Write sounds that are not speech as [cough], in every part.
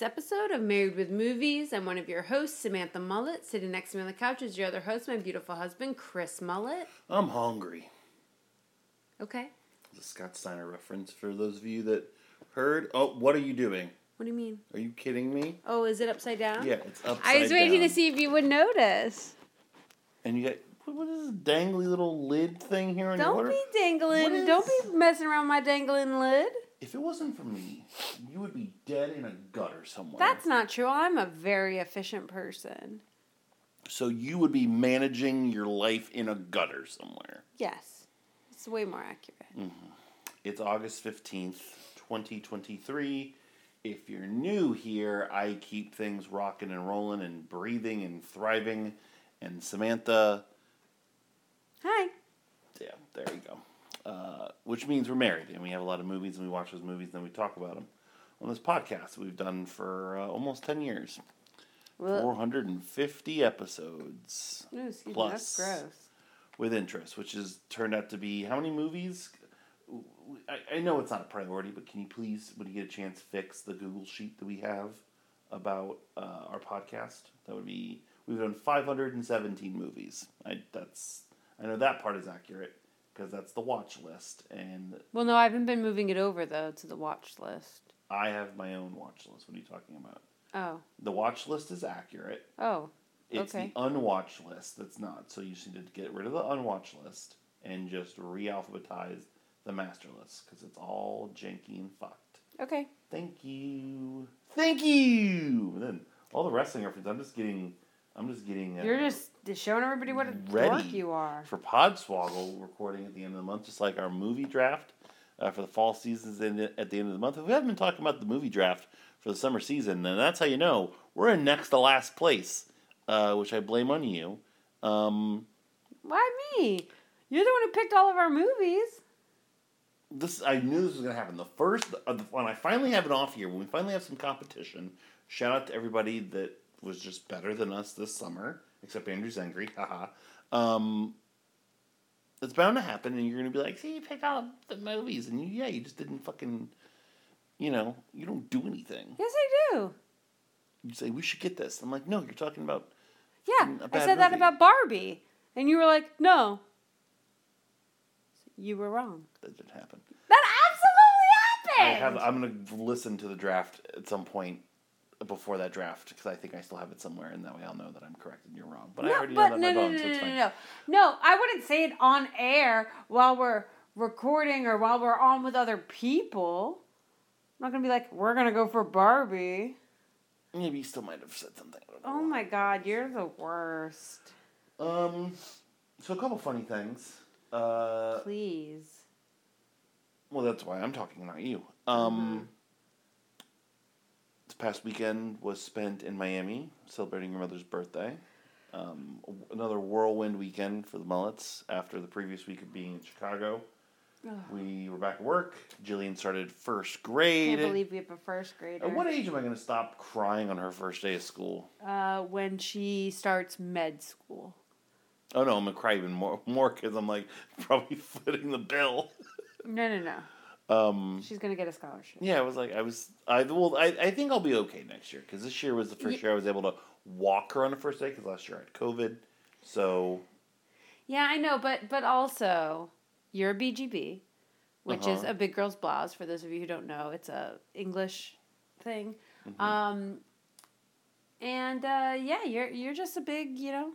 Week's episode of Married with Movies. I'm one of your hosts, Samantha Mullet. Sitting next to me on the couch is your other host, my beautiful husband, Chris Mullet. I'm hungry. Okay. The Scott Steiner reference for those of you that heard. Oh, what are you doing? What do you mean? Are you kidding me? Oh, is it upside down? Yeah, it's upside I was waiting down. to see if you would notice. And you got what, is this dangly little lid thing here on your Don't water? be dangling. Is- Don't be messing around my dangling lid. If it wasn't for me, you would be dead in a gutter somewhere. That's not true. I'm a very efficient person. so you would be managing your life in a gutter somewhere. Yes. It's way more accurate. Mm. It's August 15th, 2023. If you're new here, I keep things rocking and rolling and breathing and thriving. And Samantha, Hi. yeah, there you go. Uh, which means we're married and we have a lot of movies and we watch those movies and then we talk about them on this podcast we've done for uh, almost 10 years. Well, 450 episodes me. plus. That's gross. with interest, which has turned out to be how many movies? I, I know it's not a priority, but can you please, when you get a chance, fix the Google sheet that we have about uh, our podcast? That would be we've done five hundred and seventeen movies. I that's I know that part is accurate because that's the watch list, and Well, no, I haven't been moving it over, though, to the watch list. I have my own watch list. What are you talking about? Oh. The watch list is accurate. Oh. It's Okay. the unwatch list that's not. So you just need to get rid of the unwatch list and just re-alphabetize the master list because it's all janky and fucked. Okay. Thank you, thank you. And then all the wrestling references. I'm just getting. I'm just getting. Uh, You're just just showing everybody what a ready dork you are. for Podswoggle recording at the end of the month, just like our movie draft uh, for the fall seasons in, at the end of the month. We haven't been talking about the movie draft for the summer season, and that's how you know we're in next to last place, uh, which I blame on you. Um, Why me? You're the one who picked all of our movies. this I knew this was going to happen. The first, uh, the- when I finally have it off here, when we finally have some competition, shout out to everybody that was just better than us this summer, except Andrew's angry. haha. Um, it's bound to happen, and you're going to be like, see, you picked all the movies, and you, yeah, you just didn't fucking, you know, you don't do anything. Yes, I do. You say, we should get this. I'm like, no, you're talking about, Yeah, I said that about Barbie, and you were like, "No." You were wrong. that didn't happen. That absolutely happened. I have. I'm gonna listen to the draft at some point before that draft because I think I still have it somewhere, and that way I'll know that I'm correct and you're wrong. But I already but know that no, my no, bones, no, so no, it's no, fine. no, no. I wouldn't say it on air while we're recording or while we're on with other people. I'm not gonna be like, "We're gonna go for Barbie." Maybe you still might have said something. Oh my God, you're the worst. Um, so a couple funny things. Uh, Please. well, that's why I'm talking, not you. Um, this past weekend was spent in Miami celebrating your mother's birthday. Um, another whirlwind weekend for the Mullets after the previous week of being in Chicago. We were back at work. Jillian started first grade. Can't believe we have a first grader. At what age am I going to stop crying on her first day of school? Uh, when she starts med school. Oh no, I'm gonna cry even more more because I'm like [laughs] probably footing the bill. No, no, no. Um, She's gonna get a scholarship. yeah, I was like, I was, I well, I, I think I'll be okay next year because this year was the first Ye- year I was able to walk her on the first day because last year I had COVID. So Yeah, I know, but but also you're a BGB, which is Uh-huh. a big girl's blouse. For those of you who don't know, it's a English thing. Mm-hmm. Um, and uh, yeah, you're you're just a big, you know,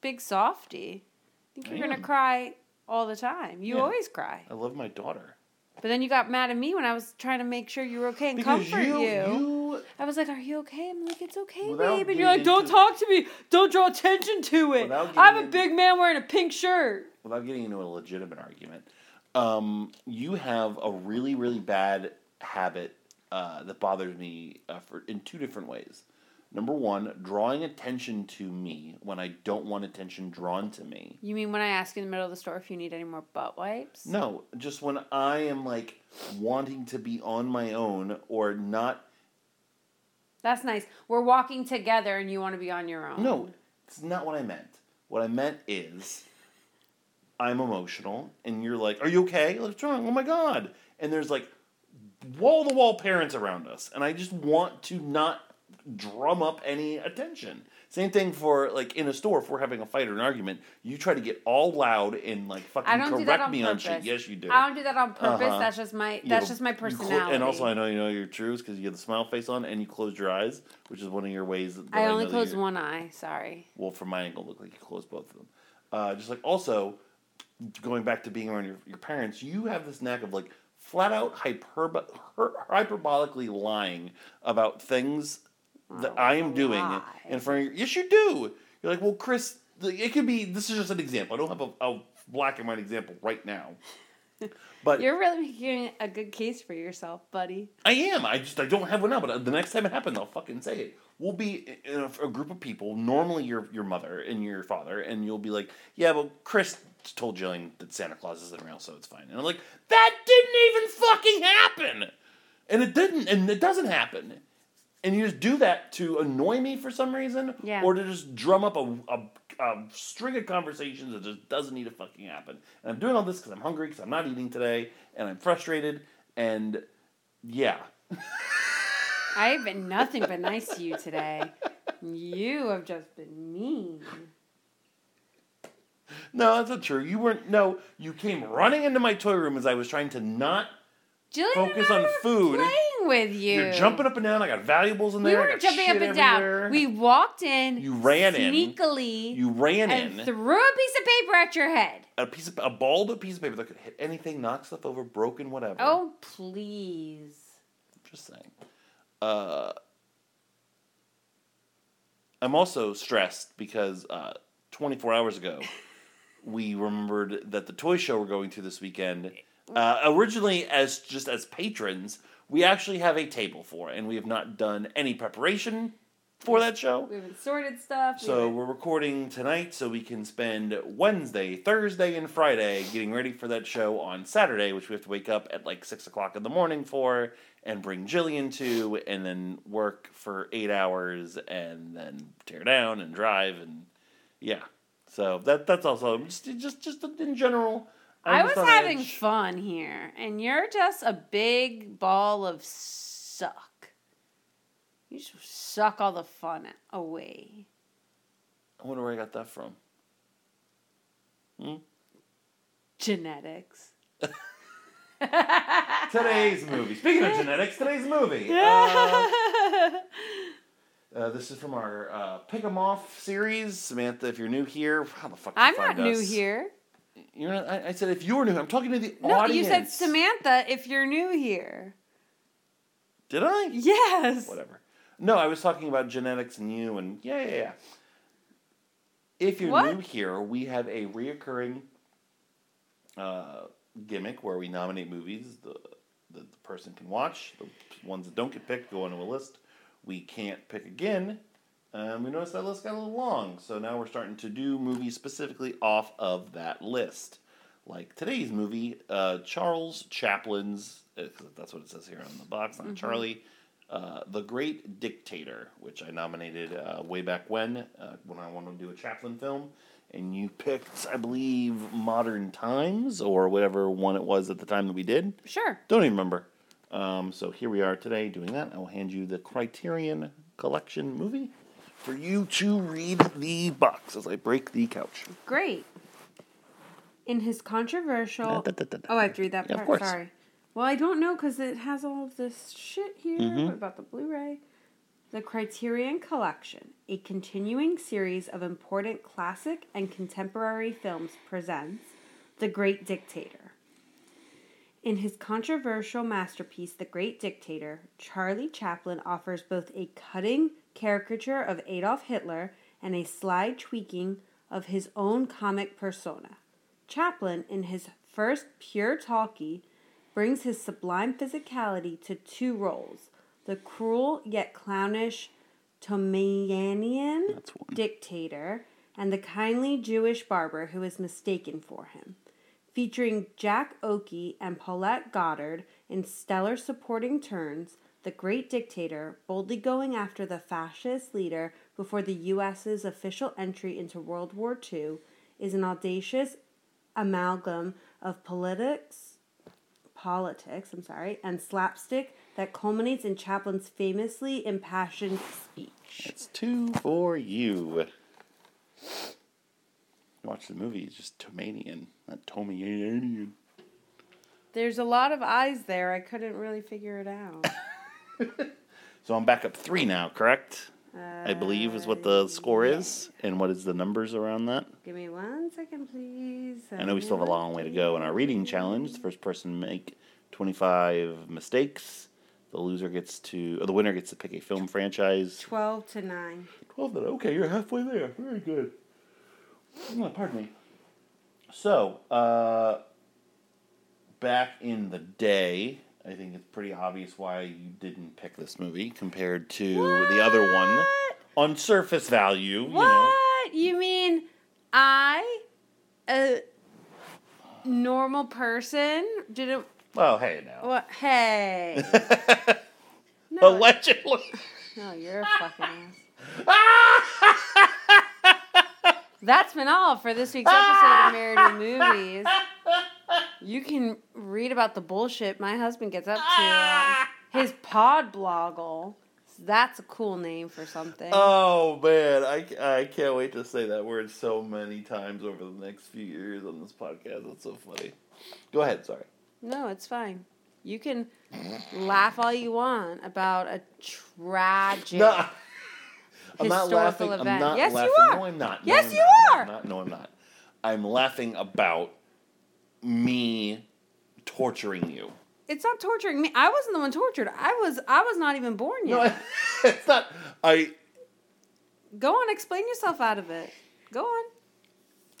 big softy. I think you're gonna am. cry all the time. You Yeah. always cry. I love my daughter. But then you got mad at me when I was trying to make sure you were okay and Because comfort you, you. you, I was like, "Are you okay?" I'm like, "It's okay, babe." And you're like, "Don't talk to me. Don't draw attention to it. I'm a big man wearing a pink shirt." without getting into a legitimate argument, Um, you have a really, really bad habit uh, that bothers me uh, for in two different ways. Number one, drawing attention to me when I don't want attention drawn to me. You mean when I ask in the middle of the store if you need any more butt wipes? No, just when I am like wanting to be on my own or not. That's nice. We're walking together and you want to be on your own. No, it's not what I meant. What I meant is I'm emotional and you're like, Are you okay? What's wrong? Oh my God. And there's like wall to wall parents around us. And I just want to not drum up any attention. Same thing for like in a store if we're having a fight or an argument, you try to get all loud and like fucking I don't do that correct on me on shit. Yes, you do. I don't do that on purpose. Uh-huh. That's just my that's have just my you personality. and also, I know you know your truths because you have the smile face on and you close your eyes, which is one of your ways. That I I only close one eye. Sorry. Well, from my angle, look like you closed both of them. Uh, just like also, going back to being around your, your parents, you have this knack of like flat out hyperbo- hyperbolically lying about things that Oh, I am doing lie. in front of your. Yes, you do. You're like, well, Chris, the- it could be. This is just an example. I don't have a, a black and white example right now. [laughs] But You're really making a good case for yourself, buddy. I am. I just I don't have one now. But uh, the next time it happens, I'll fucking say it. We'll be in a, a group of people. Normally, your your mother and your father, and you'll be like, "Yeah, but Chris told Jillian that Santa Claus isn't real, so it's fine." And I'm like, "That didn't even fucking happen," and it didn't, and it doesn't happen. And you just do that to annoy me for some reason, Yeah. or to just drum up a, a, a string of conversations that just doesn't need to fucking happen. And I'm doing all this because I'm hungry, because I'm not eating today, and I'm frustrated, and yeah. [laughs] I've been nothing but nice to you today. You have just been mean. No, that's not true. You weren't. No, you came running into my toy room as I was trying to not. Jillian Focus on food. With you. You're jumping up and down. I got valuables in there. I were got jumping up and everywhere. down. We walked in. You ran in. sneakily. You ran and in. threw a piece of paper at your head. a piece of a bald piece of paper that could hit anything, knock stuff over, broken, whatever. Oh please. Just saying. Uh, I'm also stressed because uh, 24 hours ago, [laughs] we remembered that the toy show we're going to this weekend, uh, originally as just as patrons, we actually have a table for, and we have not done any preparation for that show. We haven't sorted stuff. So haven't- we're recording tonight so we can spend Wednesday, Thursday, and Friday getting ready for that show on Saturday, which we have to wake up at like six o'clock in the morning for and bring Jillian to, and then work for eight hours and then tear down and drive and yeah. So that that's also just just just in general. I was having edge. fun here, and you're just a big ball of suck. You just suck all the fun away. I wonder where I got that from. Genetics. [laughs] Today's movie. Speaking of genetics, today's movie. [laughs] Uh, Uh, this is from our uh, Pick 'em Off series. Samantha, if you're new here, how the fuck I'm not new us? here. You're not, I, I said if you're new. I'm talking to the No, audience. No, you said Samantha if you're new here. Did I? Yes. Whatever. No, I was talking about genetics and you and yeah, yeah, yeah. If you're What? new here, we have a reoccurring uh, gimmick where we nominate movies the, the the person can watch. The ones that don't get picked go onto a list. We can't pick again. Um, we noticed that list got a little long, so now we're starting to do movies specifically off of that list. Like today's movie, uh, Charles Chaplin's, uh, that's what it says here on the box, not Charlie, uh, The Great Dictator, which I nominated uh, way back when, uh, when I wanted to do a Chaplin film. And you picked, I believe, Modern Times, or whatever one it was at the time that we did. Sure. Don't even remember. Um, so here we are today doing that. I will hand you the Criterion Collection movie for you to read the box as I break the couch. Great. In his controversial. Da, da, da. Oh, I have to read that Yeah, of part. course. Sorry. Well, I don't know because it has all of this shit here. Mm-hmm. About the Blu-ray? The Criterion Collection, a continuing series of important classic and contemporary films, presents The Great Dictator. In his controversial masterpiece, The Great Dictator, Charlie Chaplin offers both a cutting caricature of Adolf Hitler and a sly tweaking of his own comic persona. Chaplin, in his first pure talkie, brings his sublime physicality to two roles the cruel yet clownish Tomanian dictator and the kindly Jewish barber who is mistaken for him. Featuring Jack Oakie and Paulette Goddard in stellar supporting turns, the great dictator, boldly going after the fascist leader before the U.S.'s official entry into World War II, is an audacious amalgam of politics, politics, I'm sorry, and slapstick that culminates in Chaplin's famously impassioned speech. It's two for you. Watch the movie, it's just Tomanian, not Tomanian. There's a lot of eyes there. I couldn't really figure it out. [laughs] [laughs] So I'm back up three now, correct? I believe is what the score is. And what is the numbers around that? Give me one second, please. I know we still have a long way to go in our reading challenge. The first person to make 25 mistakes, the loser gets to, or the winner gets to pick a film franchise. 12 to 9. 12 to 9. Okay, you're halfway there. Very good. Oh, pardon me. So, uh, back in the day, I think it's pretty obvious why you didn't pick this movie compared to the other one. On surface value, you know. What? You mean I, a normal person, didn't. Well, hey now. What? Hey. [laughs] No, Allegedly. no, you're a fucking ass. [laughs] That's been all for this week's episode of Married with Movies. [laughs] You can read about the bullshit my husband gets up to on ah. his pod bloggle. That's a cool name for something. Oh man, I, I can't wait to say that word so many times over the next few years on this podcast. That's so funny. Go ahead, sorry. No, it's fine. You can laugh all you want about a tragic. No, [laughs] I'm not Historical laughing. I'm not Yes, you are. No, I'm not. Yes, no, I'm you not. are. No, I'm not. No, I'm not. I'm laughing about me torturing you. It's not torturing me. I wasn't the one tortured. I was. I was not even born yet. No, [laughs] it's not. I Go on, explain yourself out of it. Go on.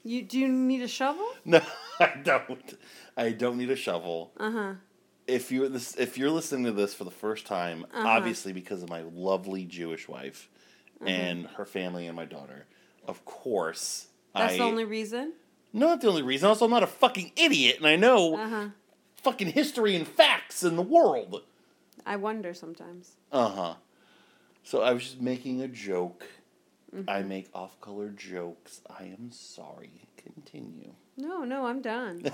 You do you need a shovel? [laughs] no, I don't. I don't need a shovel. Uh huh. if you're this if you're listening to this for the first time, Uh-huh. obviously because of my lovely Jewish wife Uh-huh. and her family and my daughter, of course. That's I, the only reason. Not the only reason. Also, I'm not a fucking idiot, and I know Uh huh. fucking history and facts in the world. I wonder sometimes. Uh huh. So I was just making a joke. Mm-hmm. I make off-color jokes. I am sorry. Continue. No, no, I'm done. [laughs]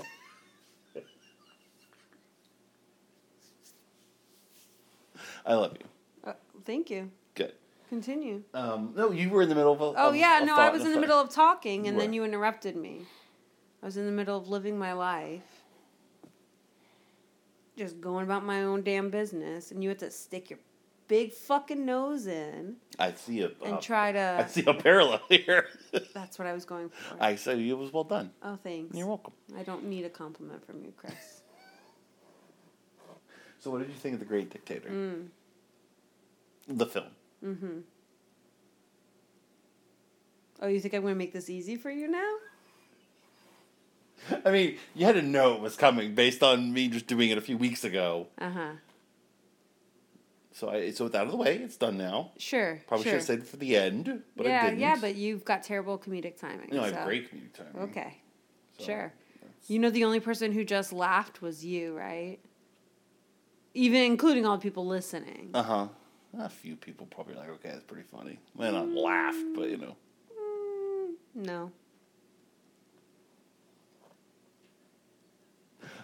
I love you. uh, thank you. Good. Continue. Um, no, you were in the middle of. A, Oh of yeah, no, I was in the middle of talking, and then you interrupted me. I was in the middle of living my life, just going about my own damn business, and you had to stick your big fucking nose in I see a. and uh, try I see a parallel [laughs] here. That's what I was going for. I say it was well done. oh, thanks. You're welcome. I don't need a compliment from you, Chris. So, what did you think of the Great Dictator? Mm. The film. Mm-hmm. Oh, you think I'm going to make this easy for you now? I mean, you had to know it was coming based on me just doing it a few weeks ago. Uh huh. So, I so it's out of the way. It's done now. Sure. Probably sure. should have saved it for the end, but I yeah, didn't. yeah, but you've got terrible comedic timing. no, I have great community time. Okay. So, Sure. You know, the only person who just laughed was you, right? Even including all the people listening. Uh huh. A few people probably like, okay, that's pretty funny. May not laugh, but you know. Mm, no.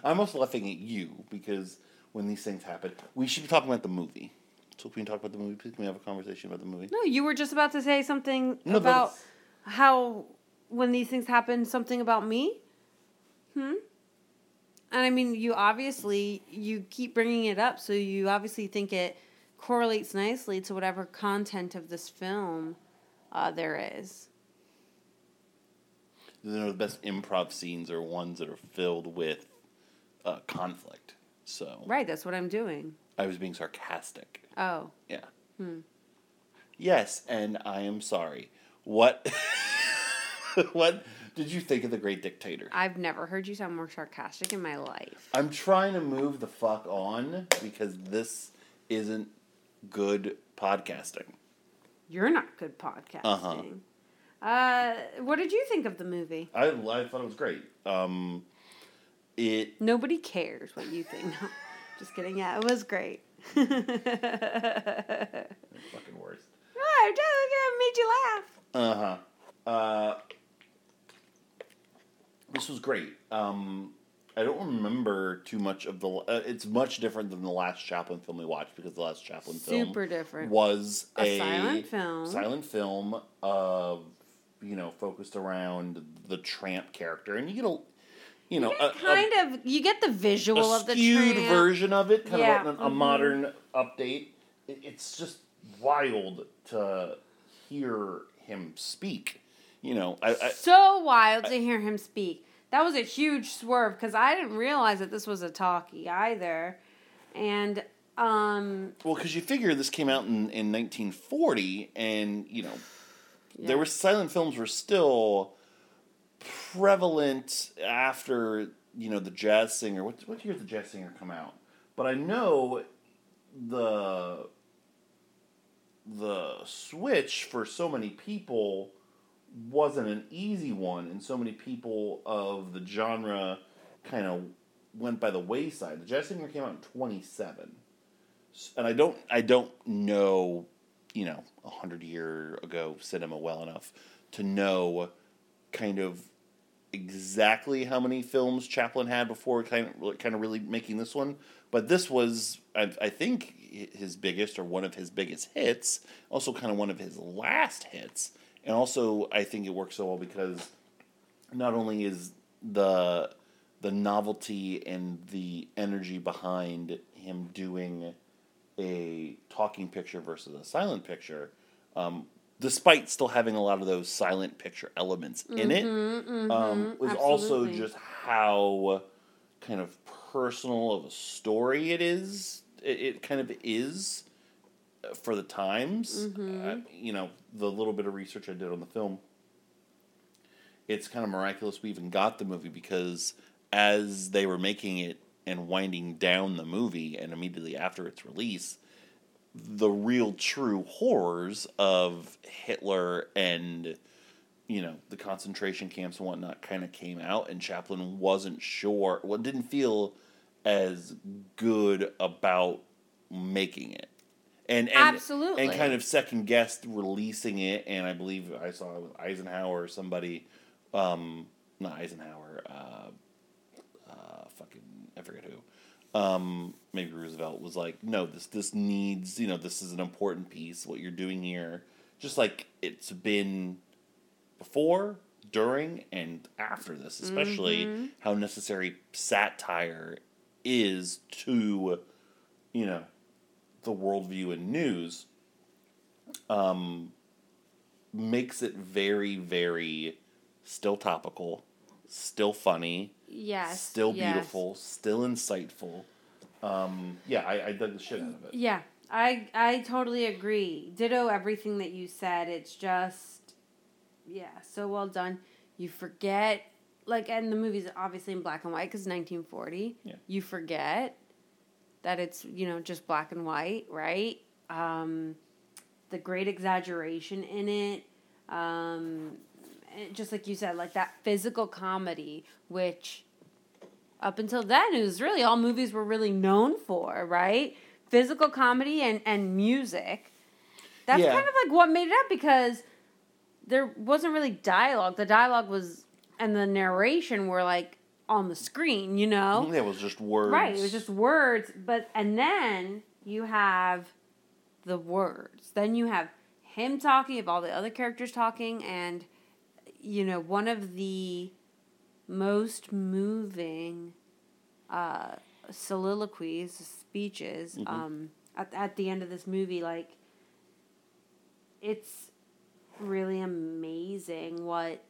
I'm also laughing at you because when these things happen, we should be talking about the movie. So if we can talk about the movie, please can we have a conversation about the movie? No, you were just about to say something No, about how when these things happen, something about me. Hmm. And I mean, you obviously you keep bringing it up, so you obviously think it correlates nicely to whatever content of this film uh, there is. You know, the best improv scenes are ones that are filled with uh, conflict. So Right, that's what I'm doing. I was being sarcastic. Oh, Yeah. Hmm. Yes, and I am sorry. What? [laughs] what did you think of the Great Dictator? I've never heard you sound more sarcastic in my life. I'm trying to move the fuck on because this isn't good podcasting. You're not good podcasting. Uh-huh. Uh, what did you think of the movie? I I thought it was great. Um, it Nobody cares what you think. No, [laughs] just kidding. Yeah, it was great. fucking worst. I just it made you laugh. Uh-huh. Uh This was great. Um I don't remember too much of the. Uh, it's much different than the last Chaplin film we watched because the last Chaplin film Super different. was A a, silent film. silent film of you know focused around the tramp character, and you get a you know a, a- kind of you get the visual a of the skewed tramp. version of it, kind Yeah, of a, a mhm. modern update. It, it's just wild to hear him speak. You know, I, I so wild to hear him speak. That was a huge swerve because I didn't realize that this was a talkie either, and um, well, because you figure this came out in, in 1940, and you know, yeah. there were silent films were still prevalent after you know the jazz singer. What what year did the jazz singer come out? But I know the the switch for so many people wasn't an easy one, and so many people of the genre kind of went by the wayside. The jazz singer came out in twenty seven, and I don't I don't know you know a hundred year ago cinema well enough to know kind of exactly how many films Chaplin had before kind of kind of really making this one. But this was, I, I think, his biggest or one of his biggest hits. Also, kind of one of his last hits, and also I think it works so well because not only is the the novelty and the energy behind him doing a talking picture versus a silent picture, um, despite still having a lot of those silent picture elements in it, um, was also absolutely. just how kind of personal of a story it is. It, it kind of is uh, for the times. Uh, you know, the little bit of research I did on the film, it's kind of miraculous we even got the movie because as they were making it and winding down the movie, and immediately after its release, the real true horrors of Hitler and you know the concentration camps and whatnot kind of came out, and Chaplin wasn't sure, well, didn't feel as good about making it, and and Absolutely. and kind of second guessed releasing it, and I believe I saw it with Eisenhower or somebody, um, not Eisenhower, uh, uh, fucking I forget who. Um, maybe Roosevelt was like, no, this this needs, you know, this is an important piece. What you're doing here, just like it's been before, during, and after this, especially how necessary satire is to, you know, the worldview and news. Um, makes it very, very still topical, still funny, yes, still yes. beautiful, still insightful. Um, yeah, I, I dug the shit out of it. Yeah, I I totally agree. Ditto everything that you said. It's just yeah, so well done. You forget like and the movie's obviously in black and white cuz 1940. Yeah. You forget that it's, you know, just black and white, right? Um the great exaggeration in it. Um Eh, just like you said, like that physical comedy which up until then it was really all movies were really known for right? Physical comedy and, and music. That's Yeah. kind of like what made it up because there wasn't really dialogue. The dialogue was and the narration were like on the screen you know? Yeah, it was just words. right it was just words but and then you have the words. Then you have him talking of all the other characters talking and you know one of the most moving uh, soliloquies speeches Mm-hmm. um, at, at the end of this movie like it's really amazing what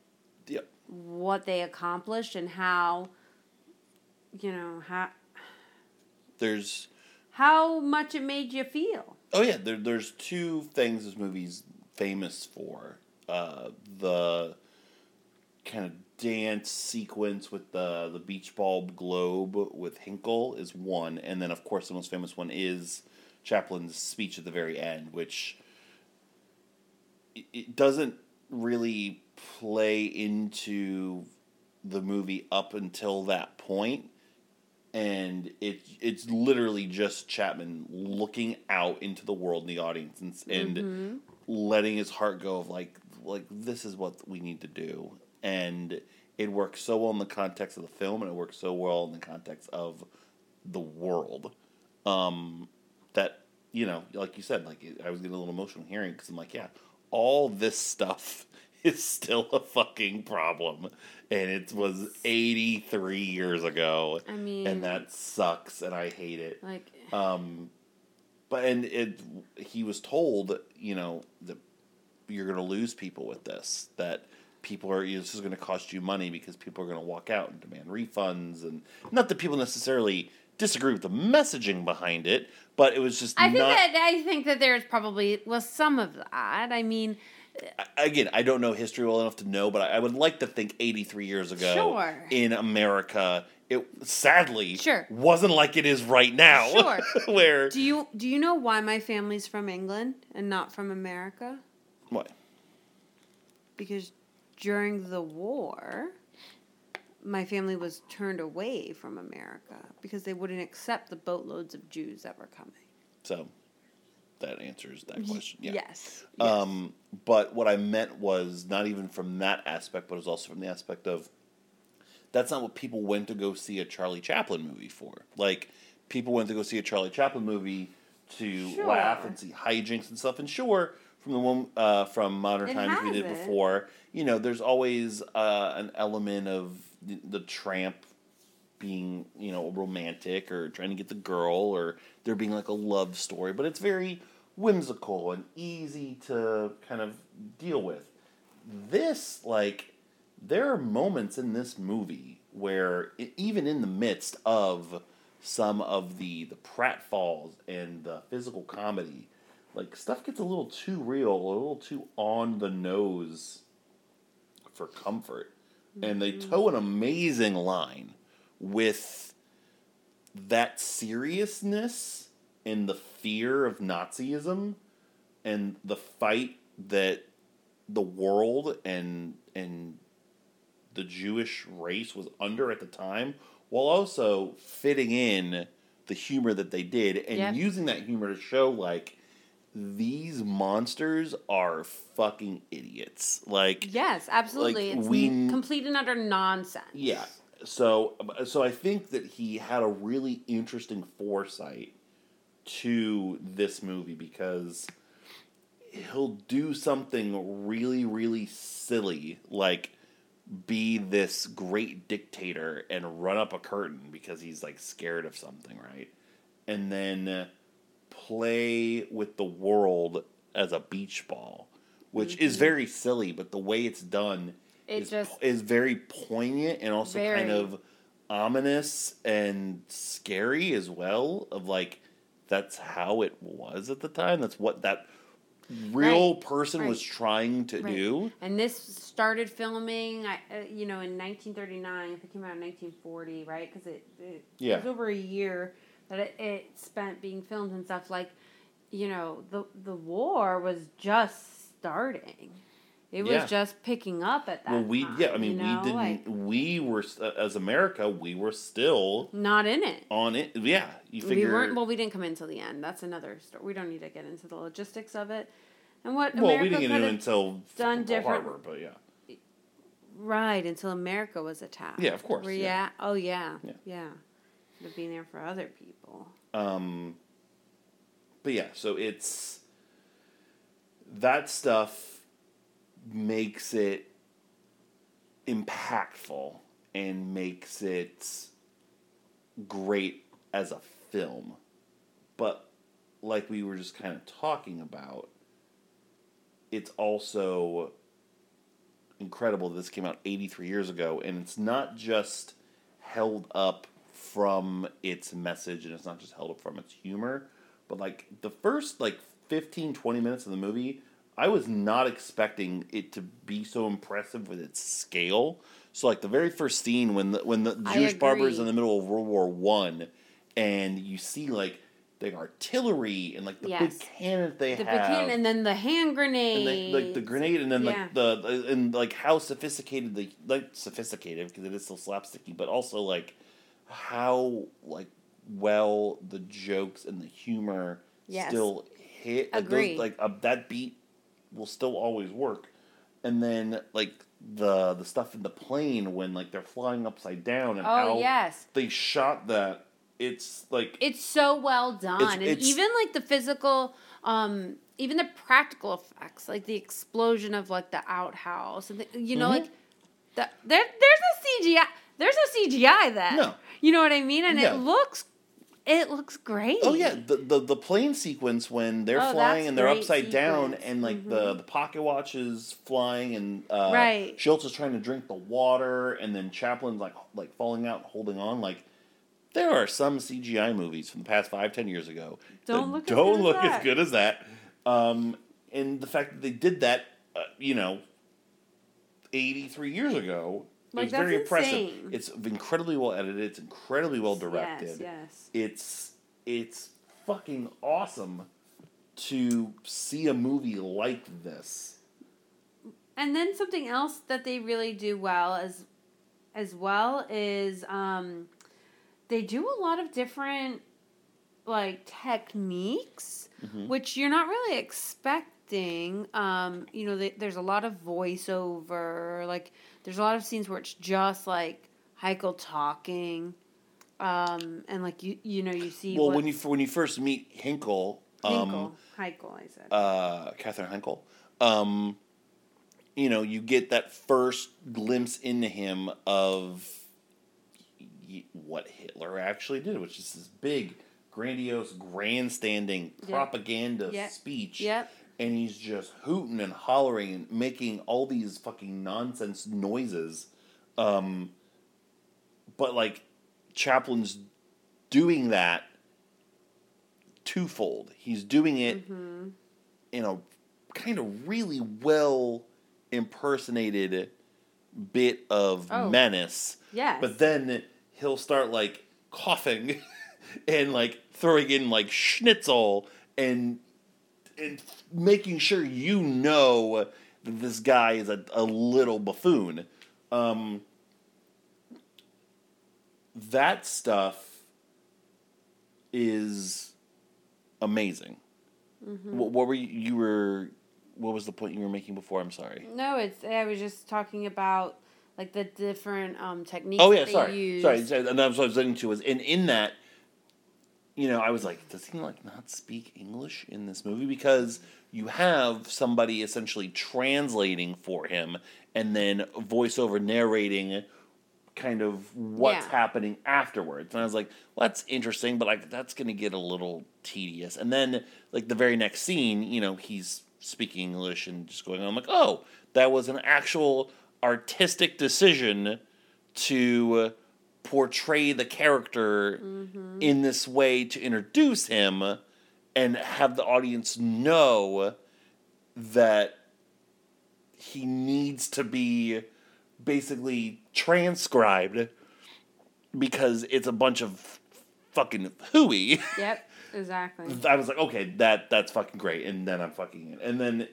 Yep. what they accomplished and how you know how There's how much it made you feel. oh yeah, there, there's two things this movie's famous for. Uh, the kind of dance sequence with the the beach ball globe with Hynkel is one, and then of course the most famous one is Chaplin's speech at the very end, which it, it doesn't really play into the movie up until that point and it it's literally just Chapman looking out into the world and the audience and, and Mm-hmm. letting his heart go of like like this is what we need to do and it works so well in the context of the film and it works so well in the context of the world. Um, that you know like you said like I was getting a little emotional hearing because I'm like yeah all this stuff [laughs] is still a fucking problem. And it was 83 years ago. I mean- and that sucks and I hate it. Like, [sighs] um, but and it he was told, you know, that you're going to lose people with this. That people are this is going to cost you money because people are going to walk out and demand refunds, and not that people necessarily disagree with the messaging behind it, but it was just I think not. that I think that there's probably well some of that. I mean, again, I don't know history well enough to know, but I, I would like to think 83 years ago Sure. in America, it sadly Sure. wasn't like it is right now. Sure. [laughs] where do you do you know why my family's from England and not from America? what? Because during the war, my family was turned away from America because they wouldn't accept the boatloads of Jews that were coming. So that answers that question. Yeah. Yes. Um, but what I meant was not even from that aspect, but it was also from the aspect of that's not what people went to go see a Charlie Chaplin movie for. Like people went to go see a Charlie Chaplin movie to Sure. laugh and see hijinks and stuff. And sure, from the one uh, from Modern It Times we did it. before, you know, there's always uh, an element of the, the tramp being you know romantic or trying to get the girl or there being like a love story but it's very whimsical and easy to kind of deal with this like there are moments in this movie where e- even in the midst of some of the the pratfalls and the physical comedy like stuff gets a little too real a little too on the nose for comfort and they mm-hmm. toe an amazing line with that seriousness and the fear of Nazism and the fight that the world and and the Jewish race was under at the time, while also fitting in the humor that they did and Yep. using that humor to show like these monsters are fucking idiots. Like Yes, absolutely. Like, it's we- complete and utter nonsense. yeah. So so I think that he had a really interesting foresight to this movie because he'll do something really really silly like be this great dictator and run up a curtain because he's like scared of something, right? And then play with the world as a beach ball, which is very silly, but the way it's done Mm-hmm. It is, just- is very poignant and also kind of ominous and scary as well. Of like, that's how it was at the time. That's what that real Right, person was trying to Right. do. And this started filming, I- uh, you know, in 1939. It came out in 1940, right? Because it, it, Yeah. it was over a year that it, it spent being filmed and stuff. Like, you know, the the war was just starting. It was Yeah. just picking up at that. Well, we time, yeah, I mean, you know? we didn't. like, we were uh, as America, we were still not in it. on it. Yeah, you figure, We weren't. Well, we didn't come in until the end. That's another story. We don't need to get into the logistics of it. And what well, America we didn't get into it until done Pearl different- Harbor, but yeah. Right, until America was attacked. Yeah, of course, yeah. yeah. Oh, yeah. Yeah. Yeah. Have been there for other people. Um, but yeah, so it's that stuff makes it impactful and makes it great as a film. But like we were just kind of talking about, it's also incredible that this came out 83 years ago and it's not just held up from its message and it's not just held up from its humor but like the first like 15 20 minutes of the movie i was not expecting it to be so impressive with its scale. So like the very first scene when the when the Jewish barber's in the middle of World War One, and you see like the artillery and like the big cannon that they The have, bikini and then the hand and grenade. they, like the grenade, and then Yeah. like the and like how sophisticated the like sophisticated because it is still slapsticky, but also like how like well the jokes and the humor Yes. still hit. Like, those- Like uh, that beat will still always work, and then like the the stuff in the plane when like they're flying upside down and Oh how yes. they shot that. It's like It's so well done. and it's- even like the physical um even the practical effects, like the explosion of like the outhouse and the, you know Mhm. like the, there there's a CGI there's no CGI there. No. You know what I mean? And Yeah. it looks it looks great. Oh yeah, the, the the plane sequence when they're Oh, flying and they're upside down and like the the pocket watch is flying and uh, Right. Schultz is trying to drink the water and then Chaplin's like like falling out and holding on like. There are some CGI movies from the past five ten years ago Don't that look as don't good as look as that. good as that. Um, and the fact that they did that, uh, you know, eighty three years ago, Like, very impressive. insane. It's incredibly well edited. It's incredibly well directed Yes, yes. it's it's fucking awesome to see a movie like this. And then something else that they really do well as as well is um they do a lot of different like techniques which you're not really expecting um you know they, there's a lot of voiceover like there's a lot of scenes where it's just like Heikel talking um and like you you know you see well, when you when you first meet Hynkel, um, Heikel, Heikel I said uh, Catherine Henkel, um, you know, you get that first glimpse into him of what Hitler actually did, which is this big, grandiose, grandstanding Yeah. propaganda Yeah. speech. Yep. And he's just hooting and hollering and making all these fucking nonsense noises. Um, but like Chaplin's doing that twofold. He's doing it Mm-hmm. in a kind of really well impersonated bit of Oh. menace. Yes. But then he'll start like coughing [laughs] and like throwing in like schnitzel and and making sure you know that this guy is a, a little buffoon. Um, that stuff is amazing. Mm-hmm. What, what were you, you were? What was the point you were making before? I'm sorry. No, it's. I was just talking about like the different um, techniques. Oh yeah, that they sorry, use. sorry. sorry. And that's what I was getting to was in in that. You know, I was like, does he like not speak English in this movie? Because you have somebody essentially translating for him, and then voiceover narrating, kind of what's Yeah. happening afterwards. And I was like, well, that's interesting, but like that's going to get a little tedious. And then like the very next scene, you know, he's speaking English and just going on. I'm like, oh, that was an actual artistic decision to portray the character in this way to introduce him and have the audience know that he needs to be basically transcribed because it's a bunch of fucking hooey. [laughs] Yep. Exactly. I was like, okay, that that's fucking great, and then I'm fucking it, and then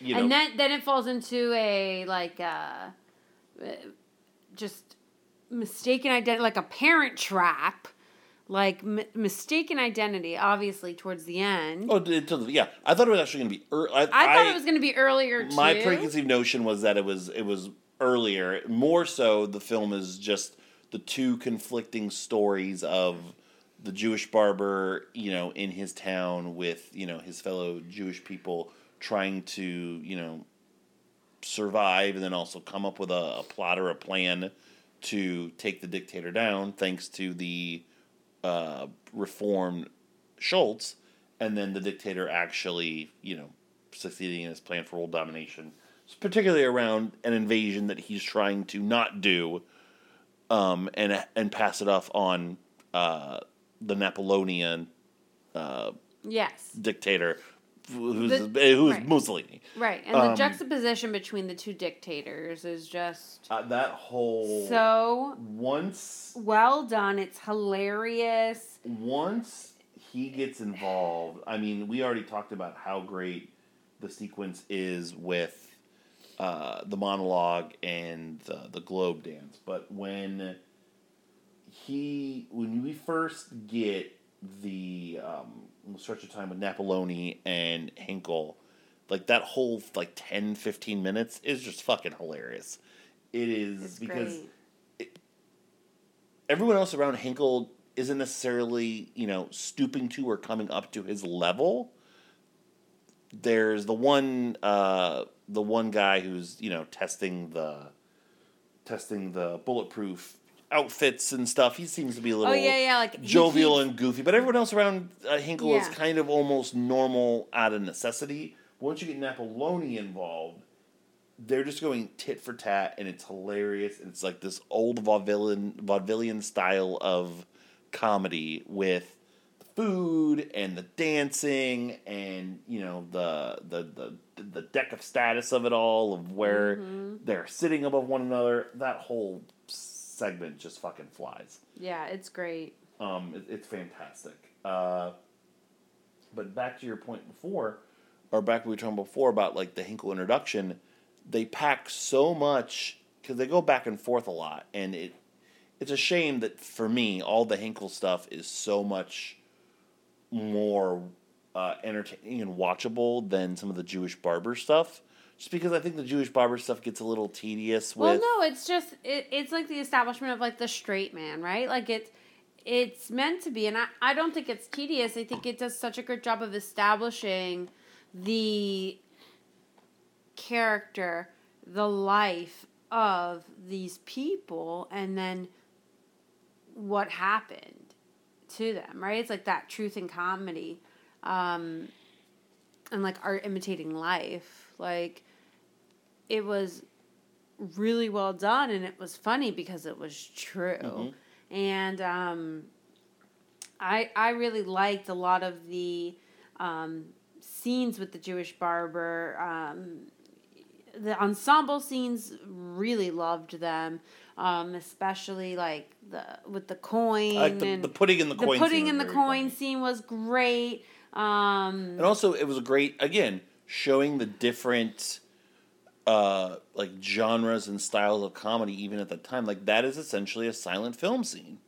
you know, and then then it falls into a like uh, just mistaken identity, like a parent trap, like m- mistaken identity. Obviously, towards the end, oh, it, it- yeah, I thought it was actually gonna be. ear I, I thought it was going to be earlier too. my preconceived notion was that it was it was earlier. More so, the film is just the two conflicting stories of the Jewish barber, you know, in his town with you know his fellow Jewish people trying to you know survive and then also come up with a, a plot or a plan to take the dictator down, thanks to the uh, reformed Schultz, and then the dictator actually, you know, succeeding in his plan for world domination, particularly around an invasion that he's trying to not do, um, and and pass it off on uh, the Napoleonian uh, yes, dictator who's The- who's right. Mussolini. Right, and the Um, juxtaposition between the two dictators is just Uh, that whole so once well done. It's hilarious. once he gets involved, I mean, we already talked about how great the sequence is with uh, the monologue and the, the globe dance, but when he when we first get the um, stretch of time with Napoloni and Hynkel, like that whole like 10, 15 minutes is just fucking hilarious. It is It's because great. everyone else around Hynkel isn't necessarily, you know, stooping to or coming up to his level. There's the one uh the one guy who's, you know, testing the testing the bulletproof outfits and stuff. He seems to be a little Oh yeah, yeah. Like jovial and goofy, but everyone else around uh, Hynkel is kind of almost normal out of necessity. Once you get Napoloni involved, they're just going tit for tat, and it's hilarious. And it's like this old vaudevillian vaudevillian style of comedy with the food and the dancing, and you know the the the the deck of status of it all, of where Mm-hmm. they're sitting above one another. That whole segment just fucking flies. Yeah, it's great. Um, it, it's fantastic. Uh, but back to your point before, or back to what we were talking before about like the Hynkel introduction, they pack so much because they go back and forth a lot, and it it's a shame that for me all the Hynkel stuff is so much more uh, entertaining and watchable than some of the Jewish barber stuff. Just because I think the Jewish barber stuff gets a little tedious with. Well, no, it's just it, it's like the establishment of like the straight man, right? Like it's it's meant to be, and I, I don't think it's tedious. I think it does such a good job of establishing the character, the life of these people, and then what happened to them, right? It's like that truth and comedy, um, and like art imitating life, like it was really well done and it was funny because it was true Mhm. and um, I I really liked a lot of the um, scenes with the Jewish barber um, the ensemble scenes really loved them um, especially like the with the coin like the, and the pudding in the, the coin. pudding in was the coin funny. scene was great um, And also, it was great again showing the different uh like genres and styles of comedy even at the time. Like that is essentially a silent film scene.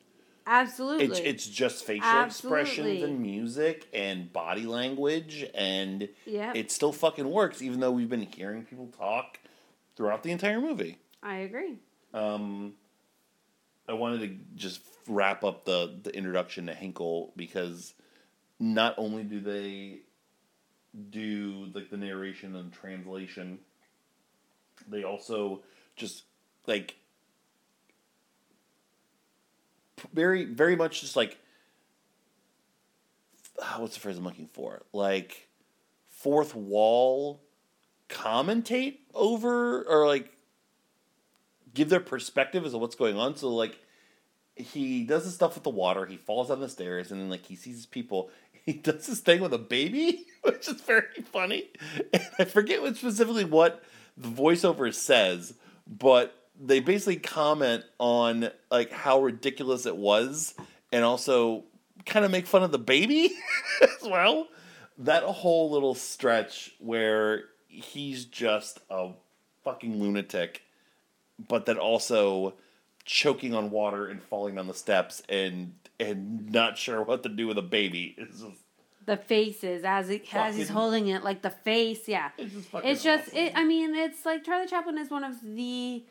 absolutely It's it's just facial Absolutely. expressions and music and body language and yeah it still fucking works even though we've been hearing people talk throughout the entire movie. I agree Um, I wanted to just wrap up the the introduction to Hynkel because not only do they do like the narration and translation, they also just like very very much just like ah, what's the phrase I'm looking for like fourth wall commentate over or like give their perspective as to what's going on. So like he does the stuff with the water, he falls down the stairs, and then like he sees his people. [laughs] He does this thing with a baby, [laughs] which is very funny. And I forget what specifically what the voiceover says, but they basically comment on like how ridiculous it was and also kind of make fun of the baby [laughs] as well. That whole little stretch where he's just a fucking lunatic but then also choking on water and falling down the steps and and not sure what to do with a baby. is just, the faces as it as he's holding it like the face yeah. It's just it's just awesome. it i mean it's like charlie chaplin is one of the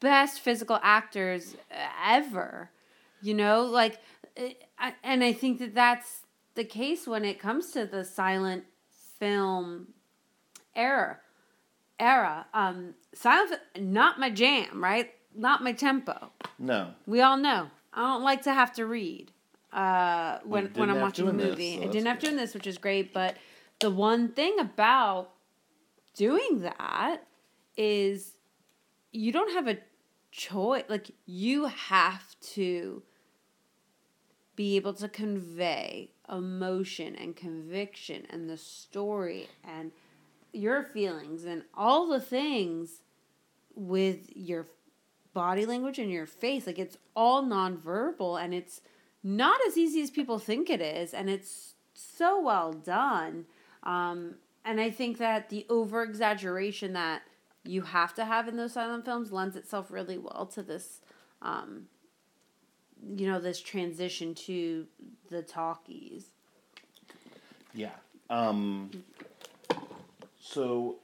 best physical actors ever you know? Like it, I, and i think that that's the case when it comes to the silent film era era. Um silent not my jam right? Not my tempo. No. we all know. I don't like to have to read uh, when when I'm watching a doing this, movie. so I didn't have good. doing this, which is great. But the one thing about doing that is you don't have a choice. Like you have to be able to convey emotion and conviction and the story and your feelings and all the things with your body language and your face. Like it's all nonverbal and it's not as easy as people think it is. And it's so well done. Um, and I think that the over exaggeration that you have to have in those silent films lends itself really well to this, um, you know, this transition to the talkies. Yeah. Um, so,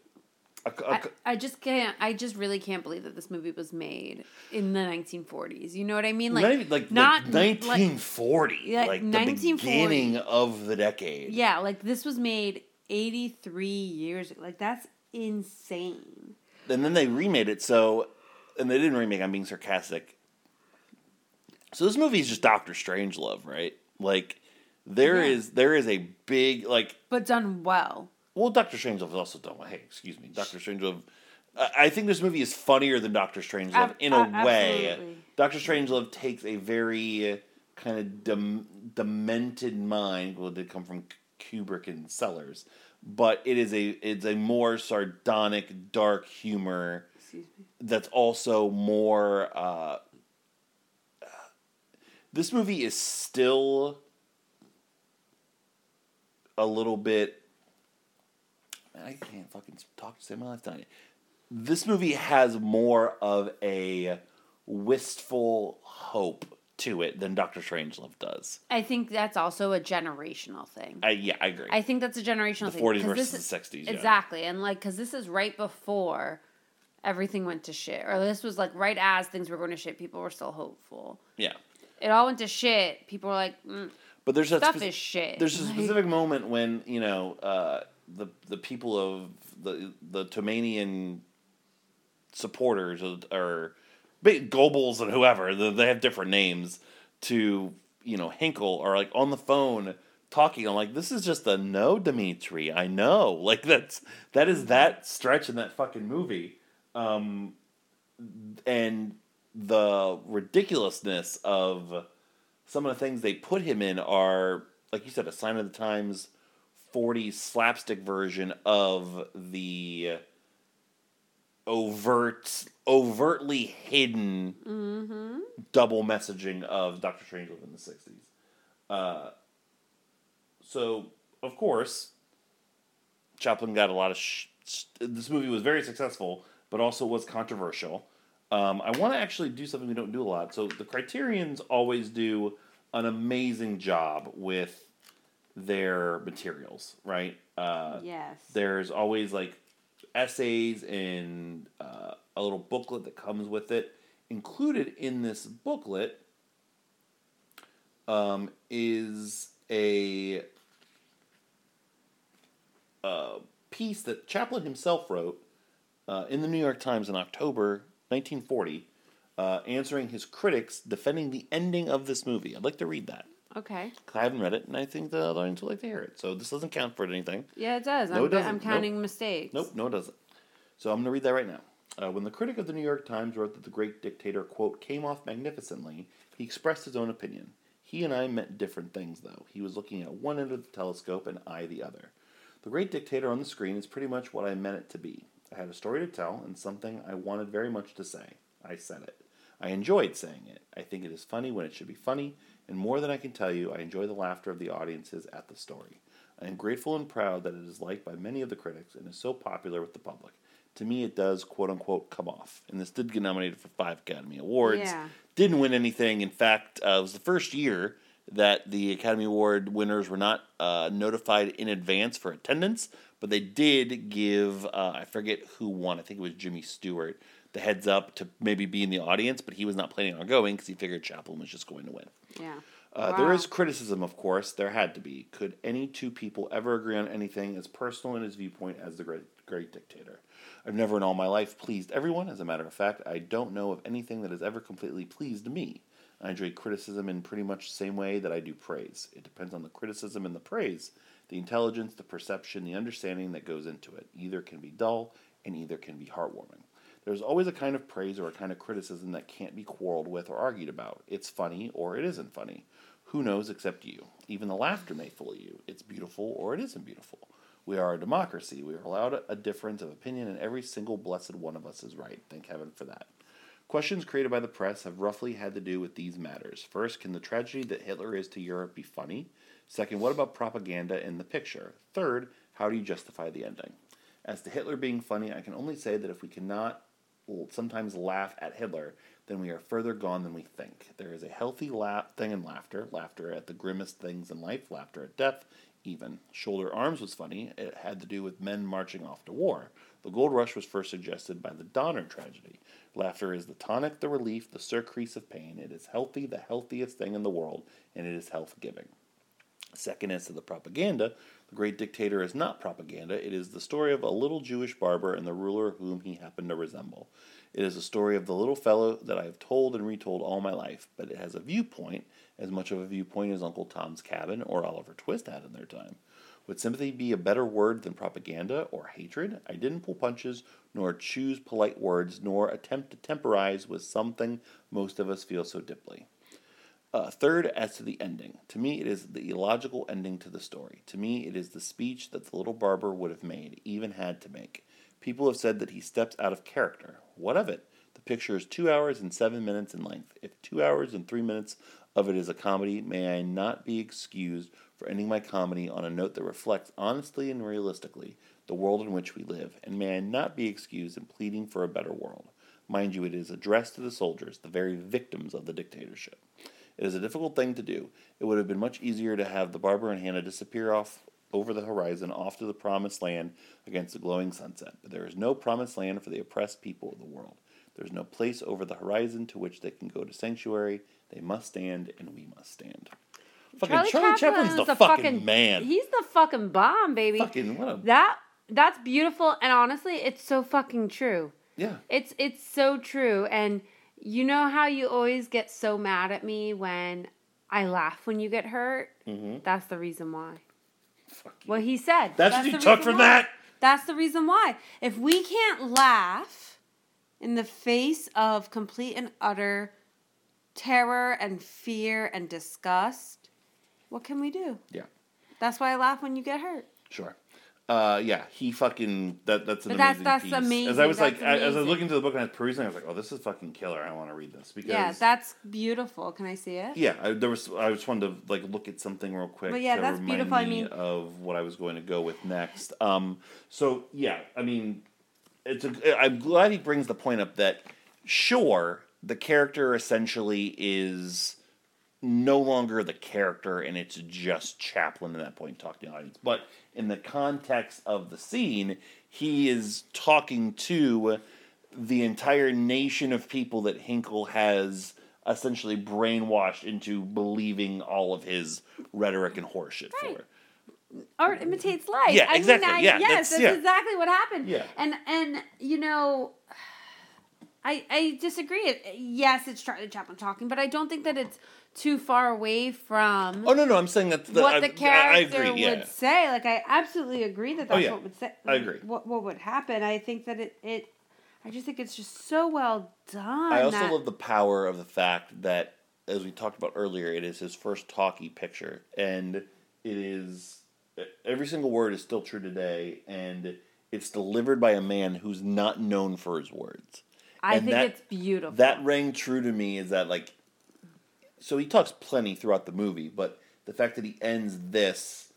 I, I just can't. I just really can't believe that this movie was made in the 1940s. You know what I mean? not even like not like like- 1940, Yeah, like the 1940. beginning of the decade. Yeah, like this was made 83 years. ago. Like that's insane. and then they remade it so and they didn't remake i'm being sarcastic so this movie is just doctor Strangelove, right like there Yeah. is there is a big like But done well. Well doctor strangelove is also done well hey excuse me doctor strangelove I I think this movie is funnier than Doctor Strangelove Ab- in a way. absolutely. Doctor Strangelove takes a very uh, kind of dem- demented mind. Well, it did come from Kubrick and Sellers, but it is a it's a more sardonic, dark humor Excuse me. that's also more uh, this movie is still a little bit I can't fucking talk to save my life tonight. This movie has more of a wistful hope to it than Doctor Strangelove does. I think that's also a generational thing. I yeah, I agree. I think that's a generational thing. The thing. 40s 'cause versus this the is- 60s, yeah. Exactly. And like, because this is right before everything went to shit. Or this was like right as things were going to shit, people were still hopeful. yeah. It all went to shit. People were like, mm, But there's that stuff spec- is shit. There's a [laughs] Like- specific moment when you know uh, the the people of the the Tomanian supporters or, Goebbels and whoever they they have different names to you know Hynkel are like on the phone talking. I'm like, this is just a no, Dimitri. I know, [laughs] like that's that is that stretch in that fucking movie, um, and the ridiculousness of some of the things they put him in are, like you said, a sign of the times 40s slapstick version of the overt, overtly hidden double messaging of Doctor Strangelove in the 60s. Uh, so, of course, Chaplin got a lot of. Sh- sh- this movie was very successful, but also was controversial. Um, I want to actually do something we don't do a lot. So the Criterions always do an amazing job with their materials, right? Uh, yes. there's always like essays and uh, a little booklet that comes with it. Included in this booklet um, is a uh, piece that Chaplin himself wrote uh, in the New York Times in October 1940, uh, answering his critics defending the ending of this movie. I'd like to read that. Okay. I haven't read it, and I think the audience would like to hear it. So this doesn't count for anything. Yeah, it does. No, I'm, it doesn't. I'm Nope. counting mistakes. Nope, no, it doesn't. So I'm going to read that right now. Uh, when the critic of the New York Times wrote that the great dictator, quote, came off magnificently, he expressed his own opinion. He and I meant different things, though. He was looking at one end of the telescope and I the other. The great dictator on the screen is pretty much what I meant it to be. I had a story to tell and something I wanted very much to say. I said it. I enjoyed saying it. I think it is funny when it should be funny, and more than I can tell you, I enjoy the laughter of the audiences at the story. I am grateful and proud that it is liked by many of the critics and is so popular with the public. To me, it does quote unquote come off. And this did get nominated for five Academy Awards. Yeah. Didn't win anything. In fact, uh, it was the first year that the Academy Award winners were not uh, notified in advance for attendance, but they did give, uh, I forget who won, I think it was Jimmy Stewart, the heads up to maybe be in the audience, but he was not planning on going because he figured Chaplin was just going to win. Yeah. Uh, Wow. is criticism, of course. There had to be. Could any two people ever agree on anything as personal in his viewpoint as the great, great dictator? I've never in all my life pleased everyone. As a matter of fact, I don't know of anything that has ever completely pleased me. I enjoy criticism in pretty much the same way that I do praise. It depends on the criticism and the praise, the intelligence, the perception, the understanding that goes into it. Either can be dull and either can be heartwarming. There's always a kind of praise or a kind of criticism that can't be quarreled with or argued about. It's funny or it isn't funny. Who knows except you? Even the laughter may fool you. It's beautiful or it isn't beautiful. We are a democracy. We are allowed a difference of opinion, and every single blessed one of us is right. Thank heaven for that. Questions created by the press have roughly had to do with these matters. First, can the tragedy that Hitler is to Europe be funny? Second, what about propaganda in the picture? Third, how do you justify the ending? As to Hitler being funny, I can only say that if we cannot sometimes laugh at Hitler, then we are further gone than we think. There is a healthy laugh thing in laughter, laughter at the grimmest things in life, laughter at death, even. Shoulder arms was funny. It had to do with men marching off to war. The gold rush was first suggested by the Donner tragedy. Laughter is the tonic, the relief, the surcease of pain. It is healthy, the healthiest thing in the world, and it is health giving. Second, as to the propaganda, the great dictator is not propaganda. It is the story of a little Jewish barber and the ruler whom he happened to resemble. It is a story of the little fellow that I have told and retold all my life, but it has a viewpoint, as much of a viewpoint as Uncle Tom's Cabin or Oliver Twist had in their time. Would sympathy be a better word than propaganda or hatred? I didn't pull punches, nor choose polite words, nor attempt to temporize with something most of us feel so deeply. Uh, third, as to the ending. To me, it is the illogical ending to the story. To me, it is the speech that the little barber would have made, even had to make. People have said that he steps out of character. What of it? The picture is two hours and seven minutes in length. If two hours and three minutes of it is a comedy, may I not be excused for ending my comedy on a note that reflects honestly and realistically the world in which we live, and may I not be excused in pleading for a better world. Mind you, it is addressed to the soldiers, the very victims of the dictatorship. It is a difficult thing to do. It would have been much easier to have the barber and Hannah disappear off over the horizon, off to the promised land against the glowing sunset. But there is no promised land for the oppressed people of the world. There is no place over the horizon to which they can go to sanctuary. They must stand, and we must stand. Fucking Charlie, Charlie Chaplin's the, the fucking, fucking, man. He's the fucking bomb, baby. Fucking what a that that's beautiful, and honestly, it's so fucking true. Yeah, it's it's so true, and you know how you always get so mad at me when I laugh when you get hurt? Mm-hmm. That's the reason why. What he said. That's, That's what you took from why. that? That's the reason why. If we can't laugh in the face of complete and utter terror and fear and disgust, what can we do? Yeah. That's why I laugh when you get hurt. Sure. Uh, yeah, he fucking that that's an but amazing that's, that's piece. amazing. As I was like, amazing. as I was looking through the book and I was perusing, I was like, oh, this is fucking killer. I want to read this because yeah, that's beautiful. Can I see it? Yeah, I, there was. I just wanted to like look at something real quick. But yeah, that's beautiful. I mean, of what I was going to go with next. Um, so yeah, I mean, it's a. I'm glad he brings the point up that sure the character essentially is no longer the character and it's just Chaplin at that point talking to the audience. But in the context of the scene, he is talking to the entire nation of people that Hynkel has essentially brainwashed into believing all of his rhetoric and horseshit right. for. Art imitates life. Yeah, I exactly. Mean, I, yeah, yes, that's, that's yeah. exactly what happened. Yeah. And and you know, I I disagree. Yes, it's Charlie Chaplin talking, but I don't think that it's too far away from. Oh no, no, I'm saying that the, what I, the character agree, yeah. would say. Like I absolutely agree that that's oh, yeah. what would say. I agree. What what would happen? I think that it it. I just think it's just so well done. I also that... love the power of the fact that, as we talked about earlier, it is his first talkie picture, and it is every single word is still true today, and it's delivered by a man who's not known for his words. I and think that, it's beautiful. That rang true to me is that like so he talks plenty throughout the movie, but the fact that he ends this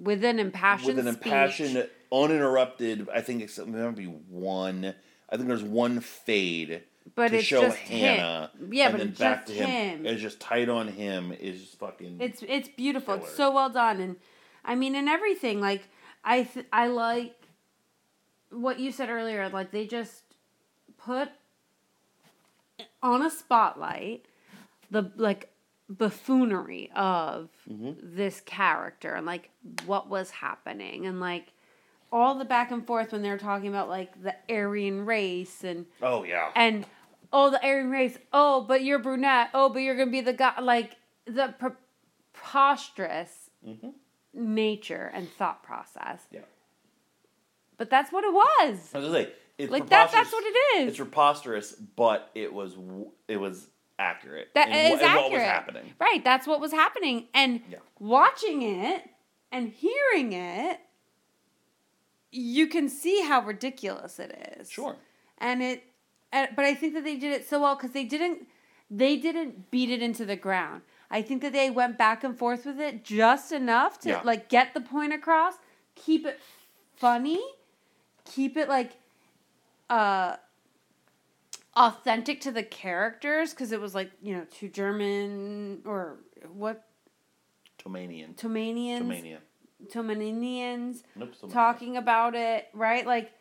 with an impassioned, with an impassioned, uninterrupted. I think it's there might be one. I think there's one fade but to it's show just Hannah. Him. Yeah, but it's back just to him. him. It's just tight on him. Is just fucking. It's it's beautiful. Killer. It's so well done, and I mean, and everything. Like I th- I like what you said earlier. Like they just put on a spotlight the like buffoonery of mm-hmm. this character and like what was happening and like all the back and forth when they're talking about like the Aryan race and oh yeah and oh the Aryan race oh but you're brunette oh but you're gonna be the guy like the preposterous mm-hmm. nature and thought process yeah but that's what it was I was gonna say it's Like that. That's what it is. It's preposterous, but it was it was accurate. That in, is in accurate. what was happening. Right, that's what was happening. And Yeah. watching it and hearing it, you can see how ridiculous it is. Sure. And it, and, but I think that they did it so well because they didn't, they didn't beat it into the ground. I think that they went back and forth with it just enough to Yeah. like get the point across, keep it funny, keep it like, uh, authentic to the characters because it was like you know two German or what Tomanian. Tomanians, Tomania. Tomaninians Nope. Tomania. talking about it, right? Like,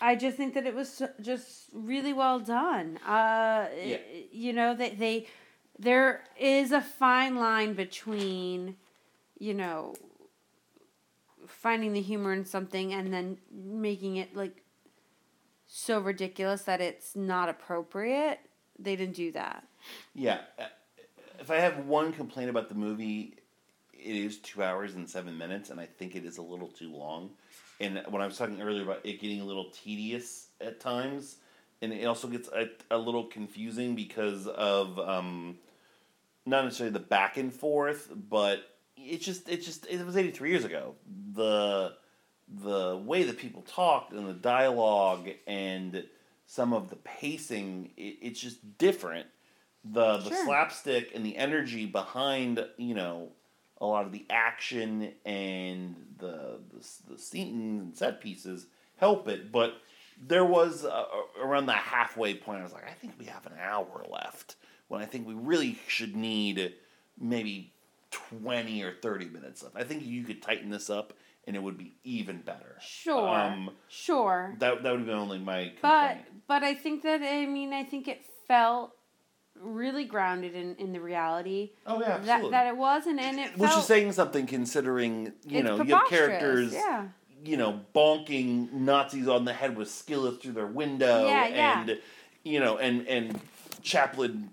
I just think that it was just really well done. Uh, Yeah. You know, they, they, there is a fine line between, you know, finding the humor in something and then making it like so ridiculous that it's not appropriate. They didn't do that. Yeah. uh, If I have one complaint about the movie, it is two hours and seven minutes, and I think it is a little too long. And when I was talking earlier about it getting a little tedious at times, and it also gets a, a little confusing because of um, not necessarily the back and forth, but it just it just it was eighty three years ago. The the way that people talked and the dialogue and some of the pacing, it, it's just different. The the Sure. slapstick and the energy behind you know a lot of the action and the the, the scenes and set pieces help it, but there was uh, around the halfway point. I was like, I think we have an hour left. When I think we really should need maybe twenty or thirty minutes left. I think you could tighten this up, and it would be even better. Sure. Um, sure. that that would be only my complaint. but but I think that I mean I think it felt really grounded in, in the reality oh yeah, that absolutely. that it was and, and it Which felt is saying something considering you know you have characters yeah you know bonking Nazis on the head with skillets through their window Yeah, yeah. and you know and and Chaplin.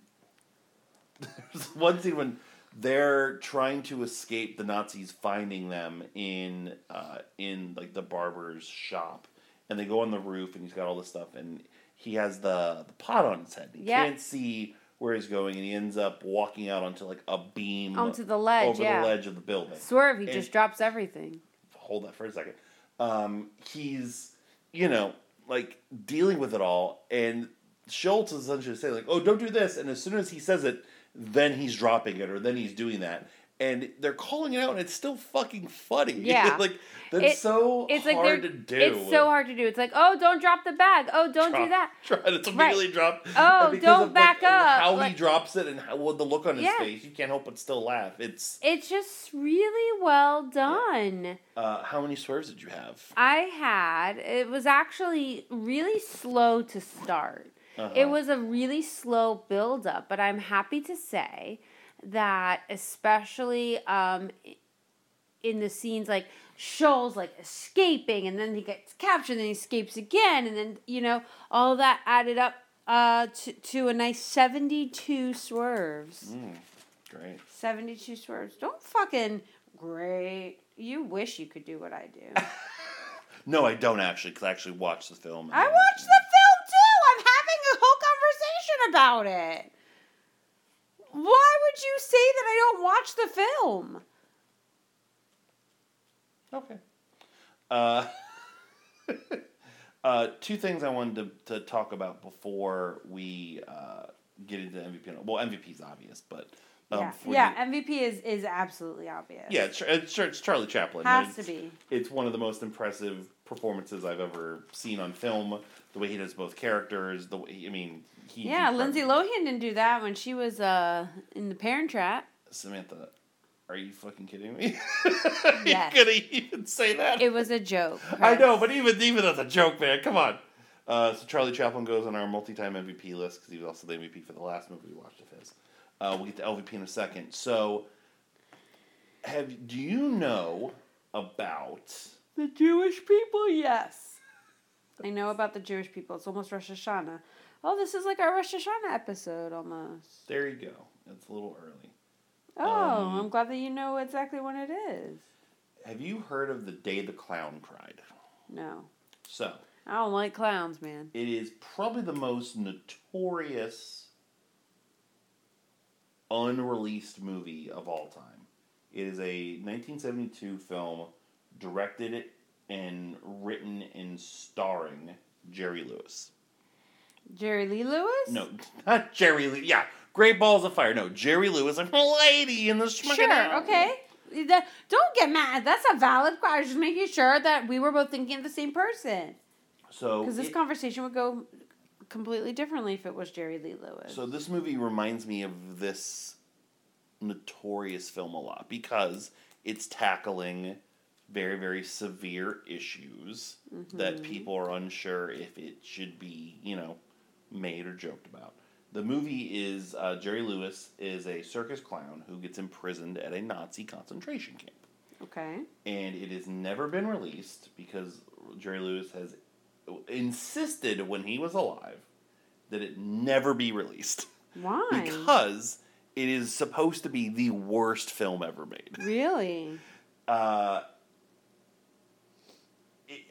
[laughs] There's one scene when they're trying to escape the Nazis finding them in uh, in like the barber's shop, and they go on the roof and he's got all this stuff and he has the the pot on his head. He Yeah. can't see where he's going and he ends up walking out onto like a beam onto the ledge over yeah the ledge of the building. swerve he And- just drops everything Hold that for a second. Um, he's you know like dealing with it all, and Schultz is essentially saying like, "Oh, don't do this," and as soon as he says it, then he's dropping it or then he's doing that. And they're calling it out, and it's still fucking funny. [laughs] Yeah. like that's It- so it's like hard they're to do. it's so hard to do it's like oh don't drop the bag oh don't Drop- do that [laughs] Try to immediately drop. [laughs] Oh, don't of, like, back up, How he drops it and how, well, the look on his Yeah. face, you can't help but still laugh. It's it's just really well done uh, how many swerves did you have? I had it was actually really slow to start. Uh-huh. It was a really slow build up, but I'm happy to say that especially um, in the scenes like Schultz like escaping and then he gets captured and then he escapes again and then you know all that added up uh, to, to a nice 72 swerves. Mm, great. 72 swerves. Don't fucking great. You wish you could do what I do. [laughs] No, I don't actually, because I actually watched the film. I watched the film too. I'm having a whole conversation about it. Why would you say that I don't watch the film? Okay. Uh, [laughs] uh, two things I wanted to, to talk about before we uh, get into MVP. Well, MVP's obvious, but um, yeah, yeah. you- MVP is is absolutely obvious. yeah, it's, it's, it's Charlie Chaplin. has to be. It's one of the most impressive performances I've ever seen on film. The way he does both characters, the way I mean, he Yeah, Lindsay Lohan didn't do that when she was uh in the Parent Trap. Samantha, are you fucking kidding me? [laughs] Yes. you gonna even say that? It was a joke. [laughs] I know, but even even as a joke, man, come on. Uh, so Charlie Chaplin goes on our multi-time MVP list because he was also the MVP for the last movie we watched of his. Uh, we'll get to LVP in a second. So, have do you know about? the Jewish people, yes. I know about the Jewish people. It's almost Rosh Hashanah. Oh, this is like our Rosh Hashanah episode almost. There you go. It's a little early. Oh, Um, I'm glad that you know exactly when it is. Have you heard of the day the clown cried? No. So, I don't like clowns, man. It is probably the most notorious unreleased movie of all time. It is a 1972 film directed and written and starring Jerry Lewis. Jerry Lee Lewis? No, [laughs] not Jerry Lewis. Yeah, Great Balls of Fire. No, Jerry Lewis. I'm a lady in the Sure, okay. That, don't get mad. That's a valid question. I was just making sure that we were both thinking of the same person. So Because this it- conversation would go completely differently if it was Jerry Lee Lewis. So this movie reminds me of this notorious film a lot because it's tackling very very severe issues that mm-hmm. people are unsure if it should be you know made or joked about. The movie is uh, Jerry Lewis is a circus clown who gets imprisoned at a Nazi concentration camp, okay. and it has never been released because Jerry Lewis has insisted when he was alive that it never be released Why? because it is supposed to be the worst film ever made. really? Uh,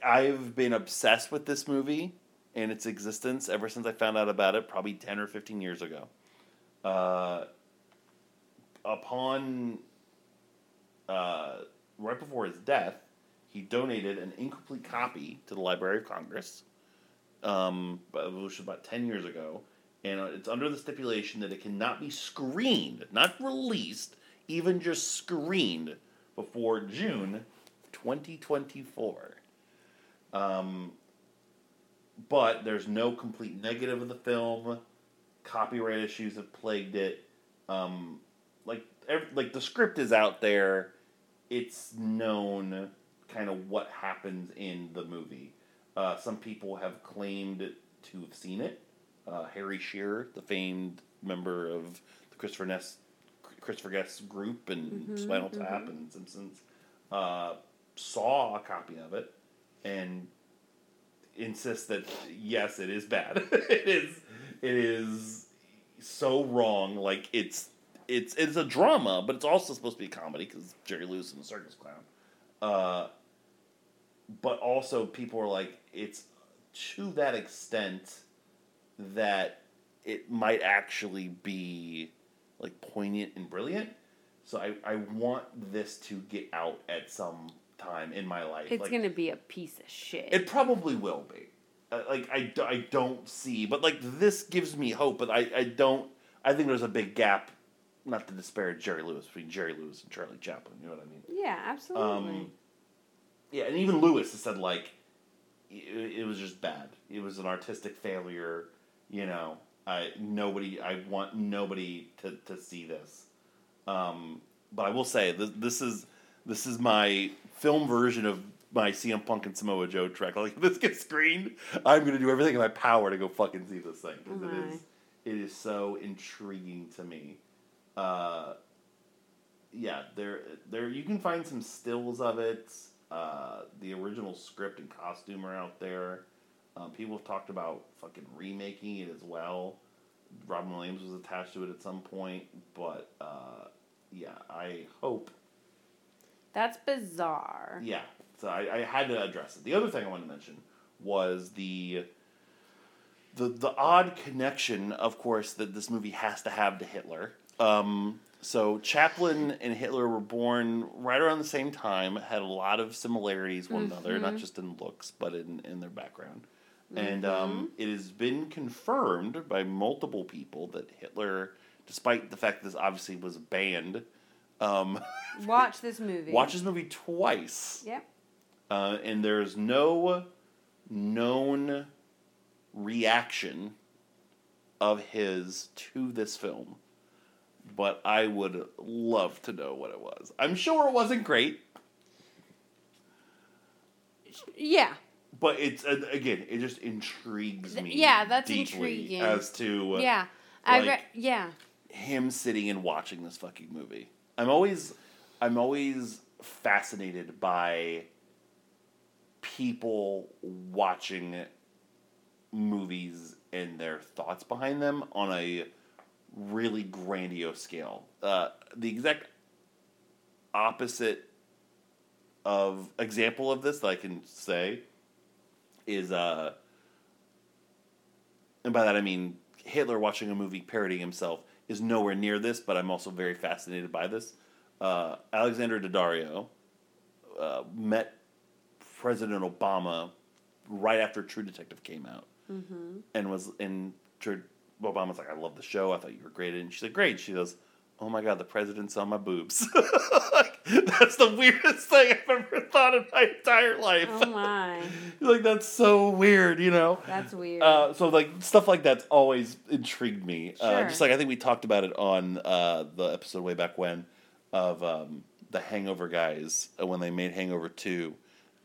I've been obsessed with this movie and its existence ever since I found out about it, probably 10 or 15 years ago. Uh, upon, uh, right before his death, he donated an incomplete copy to the Library of Congress, um, which was about 10 years ago. And it's under the stipulation that it cannot be screened, not released, even just screened before June 2024. Um, but there's no complete negative of the film. Copyright issues have plagued it. Um, like, ev- like the script is out there. It's known kind of what happens in the movie. Uh, some people have claimed to have seen it. Uh, Harry Shearer, the famed member of the Christopher Ness, Christopher Guest group and Spinal Tap and Simpsons, uh, saw a copy of it and insists that yes, it is bad. [laughs] it is. It is so wrong. Like it's it's it's a drama, but it's also supposed to be a comedy because Jerry Lewis and the circus clown. Uh, but also, people are like, it's to that extent that it might actually be like poignant and brilliant. So I, I want this to get out at some time in my life. It's Like, gonna be a piece of shit. it probably will be. Uh, like I don't see, but like this gives me hope. But I, I don't. I think there's a big gap. Not to disparage Jerry Lewis between Jerry Lewis and Charlie Chaplin. You know what I mean? yeah, absolutely. Um, yeah, and even Lewis has said like it, it was just bad. It was an artistic failure. You know, I nobody. I want nobody to, to see this. Um, but I will say this, this is this is my film version of my CM Punk and Samoa Joe track. Like [laughs] if this gets screened, I'm gonna do everything in my power to go fucking see this thing because it is it is so intriguing to me. Uh, yeah, there there you can find some stills of it. Uh, the original script and costume are out there. Um, people have talked about fucking remaking it as well. Robin Williams was attached to it at some point, but uh, yeah, I hope. That's bizarre. Yeah, so I, I had to address it. The other thing I wanted to mention was the the the odd connection, of course, that this movie has to have to Hitler. Um, so Chaplin and Hitler were born right around the same time, had a lot of similarities one another, not just in looks, but in, in their background. And um, it has been confirmed by multiple people that Hitler, despite the fact that this obviously was banned, um, [laughs] Watch this movie. Watch this movie twice. Yep. Uh, and there's no known reaction of his to this film. But I would love to know what it was. I'm sure it wasn't great, Yeah. but it's uh, again, it just intrigues me. Yeah, that's intriguing. as to uh, Yeah. I like- re- yeah. him sitting and watching this fucking movie. I'm always I'm always fascinated by people watching movies and their thoughts behind them on a really grandiose scale. Uh, the exact opposite of example of this that I can say is uh, and by that I mean Hitler watching a movie parodying himself is nowhere near this, but I'm also very fascinated by this. Uh, Alexandra Daddario uh, met President Obama right after True Detective came out, mm-hmm. and was in True. Obama's like, "I love the show. I thought you were great." And she's like, "Great." She goes, "Oh my god, the president saw my boobs." [laughs] like, that's the weirdest thing I've ever thought in my entire life. Oh my. [laughs] like that's so weird, you know. That's weird. Uh, so like stuff like that's always intrigued me. Uh, Sure. just like I think we talked about it on uh, the episode way back when of um, the Hangover guys uh, when they made Hangover two.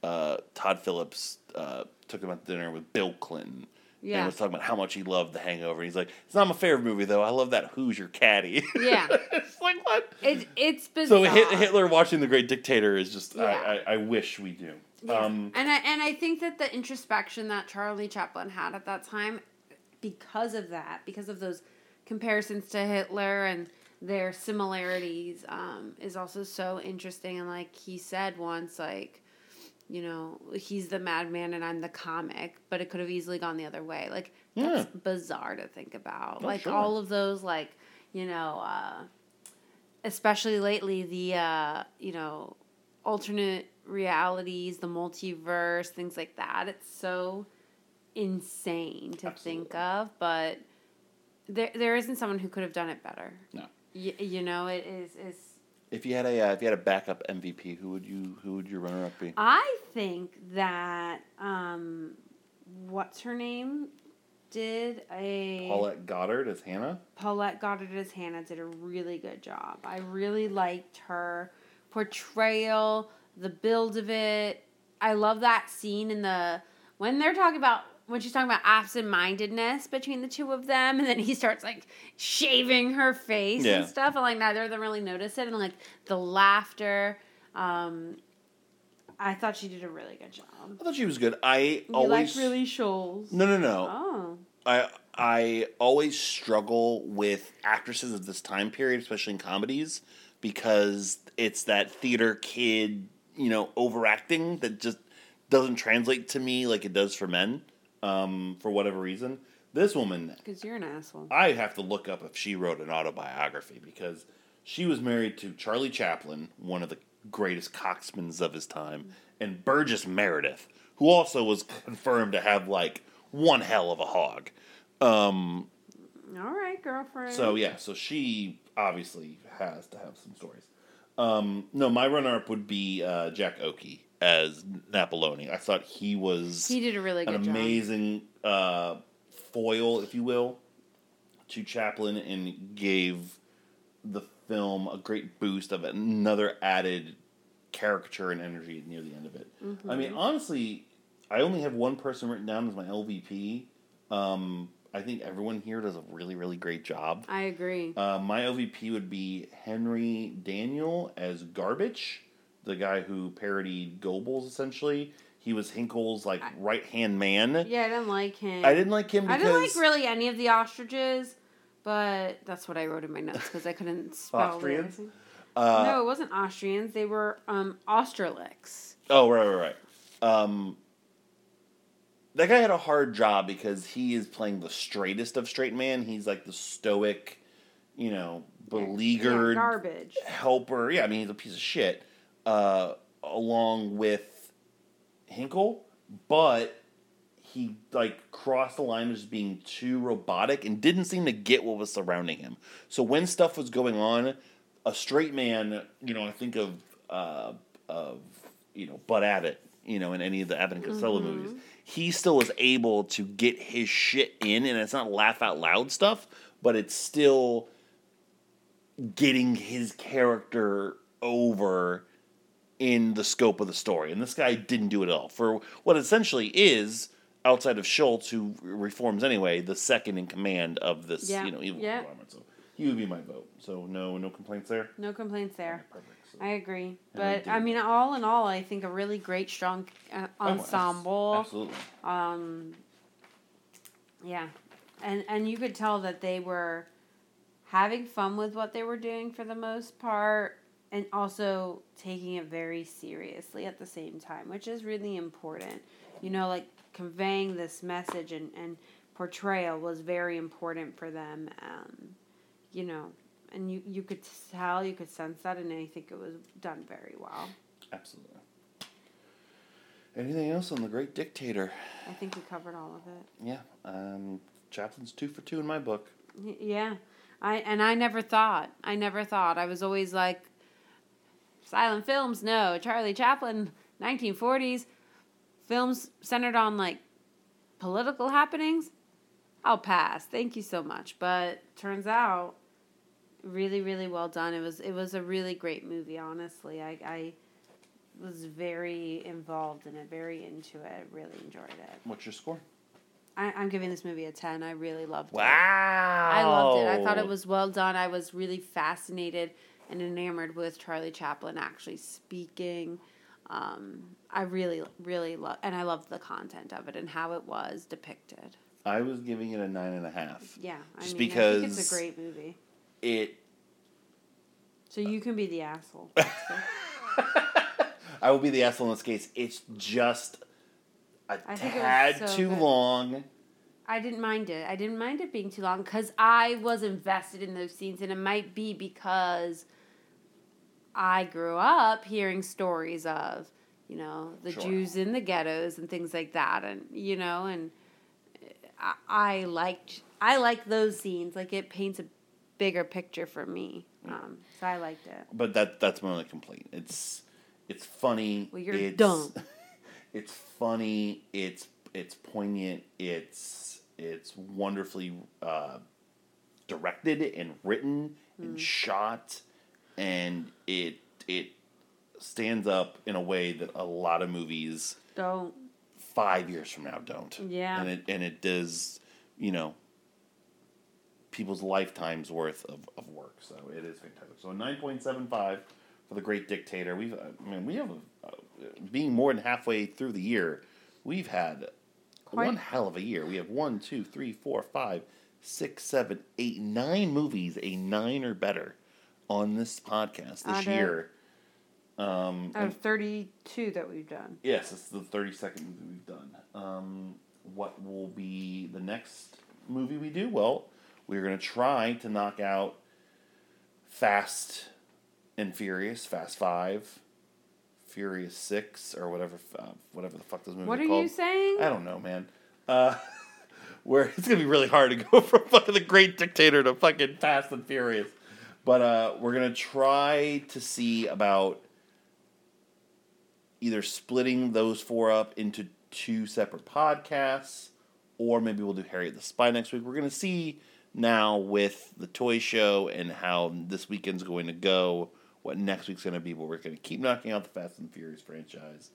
Uh, Todd Phillips uh, took them out to dinner with Bill Clinton. Yeah. And was talking about how much he loved The Hangover. And He's like, it's not my favorite movie though. I love that Who's Your Caddy. [laughs] Yeah. it's like what? It, it's So bizarre. Hit- Hitler watching The Great Dictator is just Yeah. I, I, I wish we do. Yeah. Um, and I and I think that the introspection that Charlie Chaplin had at that time, because of that, because of those comparisons to Hitler and their similarities, um, is also so interesting. And like he said once, like, you know, he's the madman and I'm the comic, but it could have easily gone the other way. Like that's bizarre to think about. Oh, like sure. all of those, like you know. Uh, especially lately the uh, you know alternate realities the multiverse things like that it's so insane to think of but there there isn't someone who could have done it better No. y- you know it is is If you had a uh, if you had a backup MVP, who would you who would your runner up be? i think that um what's her name did a Paulette Goddard as Hannah. Paulette Goddard as Hannah did a really good job. I really liked her portrayal, the build of it. I love that scene in the when they're talking about when she's talking about absent-mindedness between the two of them, and then he starts like shaving her face Yeah. and stuff, and like neither of them really notice it, and like the laughter. Um, I thought she did a really good job. I thought she was good. I You always like really Shoals? no no no. Oh, I I always struggle with actresses of this time period, especially in comedies, because it's that theater kid, you know, overacting that just doesn't translate to me like it does for men, um, for whatever reason. This woman, because you're an asshole. I have to look up if she wrote an autobiography because she was married to Charlie Chaplin, one of the greatest coxsmans of his time, and Burgess Meredith, who also was confirmed to have like one hell of a hog. Um, All right, girlfriend. so yeah, so she obviously has to have some stories. Um, no, my runner-up would be uh, Jack Oakie as Napoloni. I thought he was he did a really good an amazing uh, foil, if you will, to Chaplin and gave the film a great boost of another added caricature and energy near the end of it. I mean, honestly, I only have one person written down as my LVP. Um, I think everyone here does a really, really great job. I agree. Uh, my LVP would be Henry Daniell as Garbage, the guy who parodied Goebbels. Essentially, he was Hynkel's like right hand man. yeah, I didn't like him. I didn't like him I didn't like really any of the ostriches, but that's what I wrote in my notes because I couldn't [laughs] spell Austrians? uh, no, it wasn't Austrians. They were um. Oh right, right, right. Um, that guy had a hard job because he is playing the straightest of straight man. He's like the stoic, you know, beleaguered Yeah, garbage. helper. Yeah, I mean he's a piece of shit. Uh, along with Hynkel, but he like crossed the line as being too robotic and didn't seem to get what was surrounding him. So when stuff was going on, a straight man, you know, I think of uh, of you know Bud Abbott, you know, in any of the Abbott and Costello movies, he still was able to get his shit in, and it's not laugh out loud stuff, but it's still getting his character over in the scope of the story. And this guy didn't do it at all. For what essentially is, outside of Schultz, who reforms anyway, the second in command of this, Yeah, you know, evil yeah. conglomerate. So he would be my vote. So no no complaints there. No complaints there. Perfect. So- I agree. And I But I mean, all in all, I think a really great, strong uh, Oh, ensemble. Absolutely. Um, yeah, and and you could tell that they were having fun with what they were doing for the most part, and also taking it very seriously at the same time, which is really important. You know, like conveying this message and, and portrayal was very important for them. Um, you know, and you, you could tell, you could sense that, and I think it was done very well. Absolutely. Anything else on the Great Dictator? I think we covered all of it. Yeah, um, Chaplin's two for two in my book. Y- Yeah, I and I never thought. I never thought. I was always like, silent films. No, Charlie Chaplin, nineteen forties, films centered on like political happenings. I'll pass. Thank you so much. But turns out, really, really well done. It was it was a really great movie. Honestly, I I was very involved in it, very into it. Really enjoyed it. What's your score? I, I'm giving this movie a ten. I really loved it. Wow! I loved it. I thought it was well done. I was really fascinated and enamored with Charlie Chaplin actually speaking. Um, I really, really love, and I love the content of it and how it was depicted. I was giving it a nine and a half. Yeah, I Just mean, I think it's a great movie. It. So you can be the asshole. [laughs] [laughs] I will be the asshole in this case. It's just a I think it was tad so too good. long. I didn't mind it. I didn't mind it being too long because I was invested in those scenes, and it might be because I grew up hearing stories of, you know, the Sure. Jews in the ghettos and things like that, and you know, and I, I liked I like those scenes. Like it paints a bigger picture for me, um, so I liked it. But that that's my only complaint. It's it's funny. Well, you're it's, dumb. [laughs] It's funny. It's it's poignant. It's it's wonderfully uh, directed and written Hmm. and shot, and it it stands up in a way that a lot of movies Don't five years from now don't. Yeah. And it and it does, you know, people's lifetimes worth of, of work. So it is fantastic. So a nine point seven five for the Great Dictator. We've I mean we have a, being more than halfway through the year, we've had Quite- one hell of a year. We have one, two, three, four, five, six, seven, eight, nine movies, a nine or better, on this podcast this Out of- year. Um, out of thirty two that we've done. Yes, it's the 32nd movie we've done. Um, what will be the next movie we do? Well, we're going to try to knock out Fast and Furious, Fast 5, Furious 6, or whatever uh, whatever the fuck this movie What are called. you saying? I don't know, man. Uh, [laughs] where it's going to be really hard to go [laughs] from fucking The Great Dictator to fucking Fast and Furious. But uh, we're going to try to see about either splitting those four up into two separate podcasts, or maybe we'll do Harriet the Spy next week. We're going to see now with the toy show and how this weekend's going to go, what next week's going to be, but we're going to keep knocking out the Fast and Furious franchise.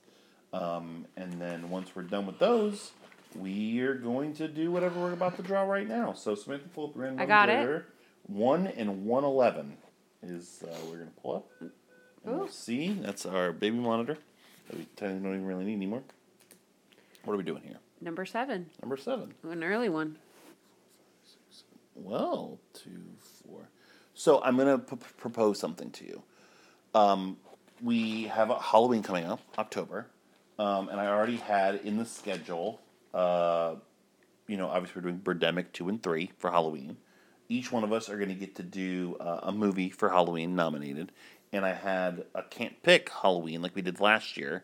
Um, and then once we're done with those, we are going to do whatever we're about to draw right now. So Samantha, pull up random I got it. One and one eleven is uh, we're gonna pull up. And we'll see. That's our baby monitor that we don't even really need anymore. What are we doing here? Number seven, Number seven. an early one. Well, two, four. So I'm gonna p- propose something to you. Um, we have a Halloween coming up, October, um, and I already had in the schedule. Uh, you know, obviously we're doing Birdemic two and three for Halloween. Each one of us are going to get to do uh, a movie for Halloween nominated, and I had a can't pick Halloween like we did last year.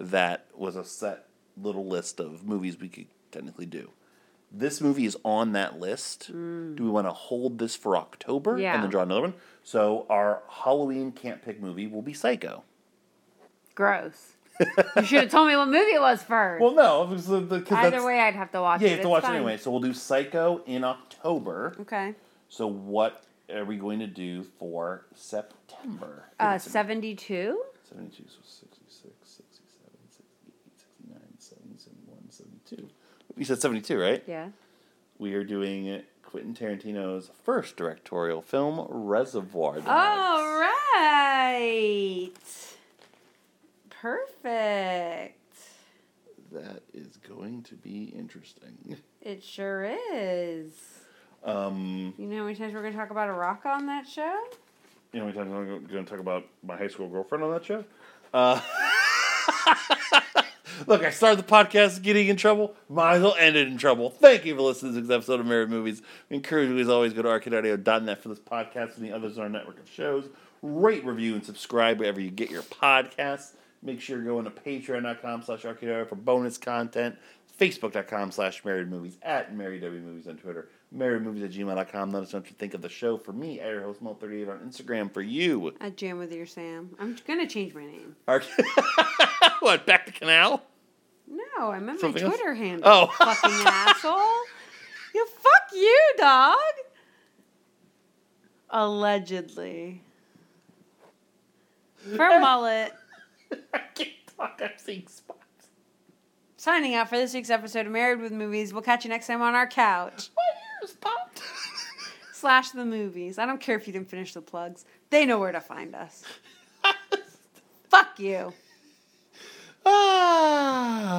That was a set little list of movies we could technically do. This movie is on that list. Do we want to hold this for October Yeah. and then draw another one? So our Halloween can't pick movie will be Psycho. Gross. you should have told me what movie it was first. Well, no, because Either way, I'd have to watch yeah, it. you have to watch fine. it anyway. So we'll do Psycho in October. Okay. So what are we going to do for September? Uh, 72? 72, so 66, 67, 68, 69, 70, 71, 72. You said 72, right? Yeah. We are doing Quentin Tarantino's first directorial film, Reservoir Dogs. All right. Perfect. That is going to be interesting. It sure is. Um, You know how many times we're going to talk about a rock on that show? you know, how many times I'm going to talk about my high school girlfriend on that show? Uh, [laughs] Look, I started the podcast getting in trouble. Might as well end it in trouble. Thank you for listening to this episode of Married Movies. We encourage you, as always, go to arcadeaudio.net for this podcast and the others on our network of shows. Rate, review, and subscribe wherever you get your podcasts. Make sure you're going to patreon.com slash arcadeaudio for bonus content. Facebook.com slash married movies at married movies on Twitter. Married movies at gmail.com. Let us know what you think of the show. For me, at your host Mo38 on Instagram. For you, At Jam with your Sam. I'm gonna change my name. Arc- [laughs] what, back to canal? No, I meant Something my else? Twitter handle. Oh. fucking asshole! You fuck you, dog. Allegedly. For [laughs] mullet. I can't talk. I'm seeing spots. Signing out for this week's episode of Married with Movies. We'll catch you next time on our couch. Ears popped. Slash the movies. I don't care if you didn't finish the plugs. They know where to find us. [laughs] Fuck you. ah.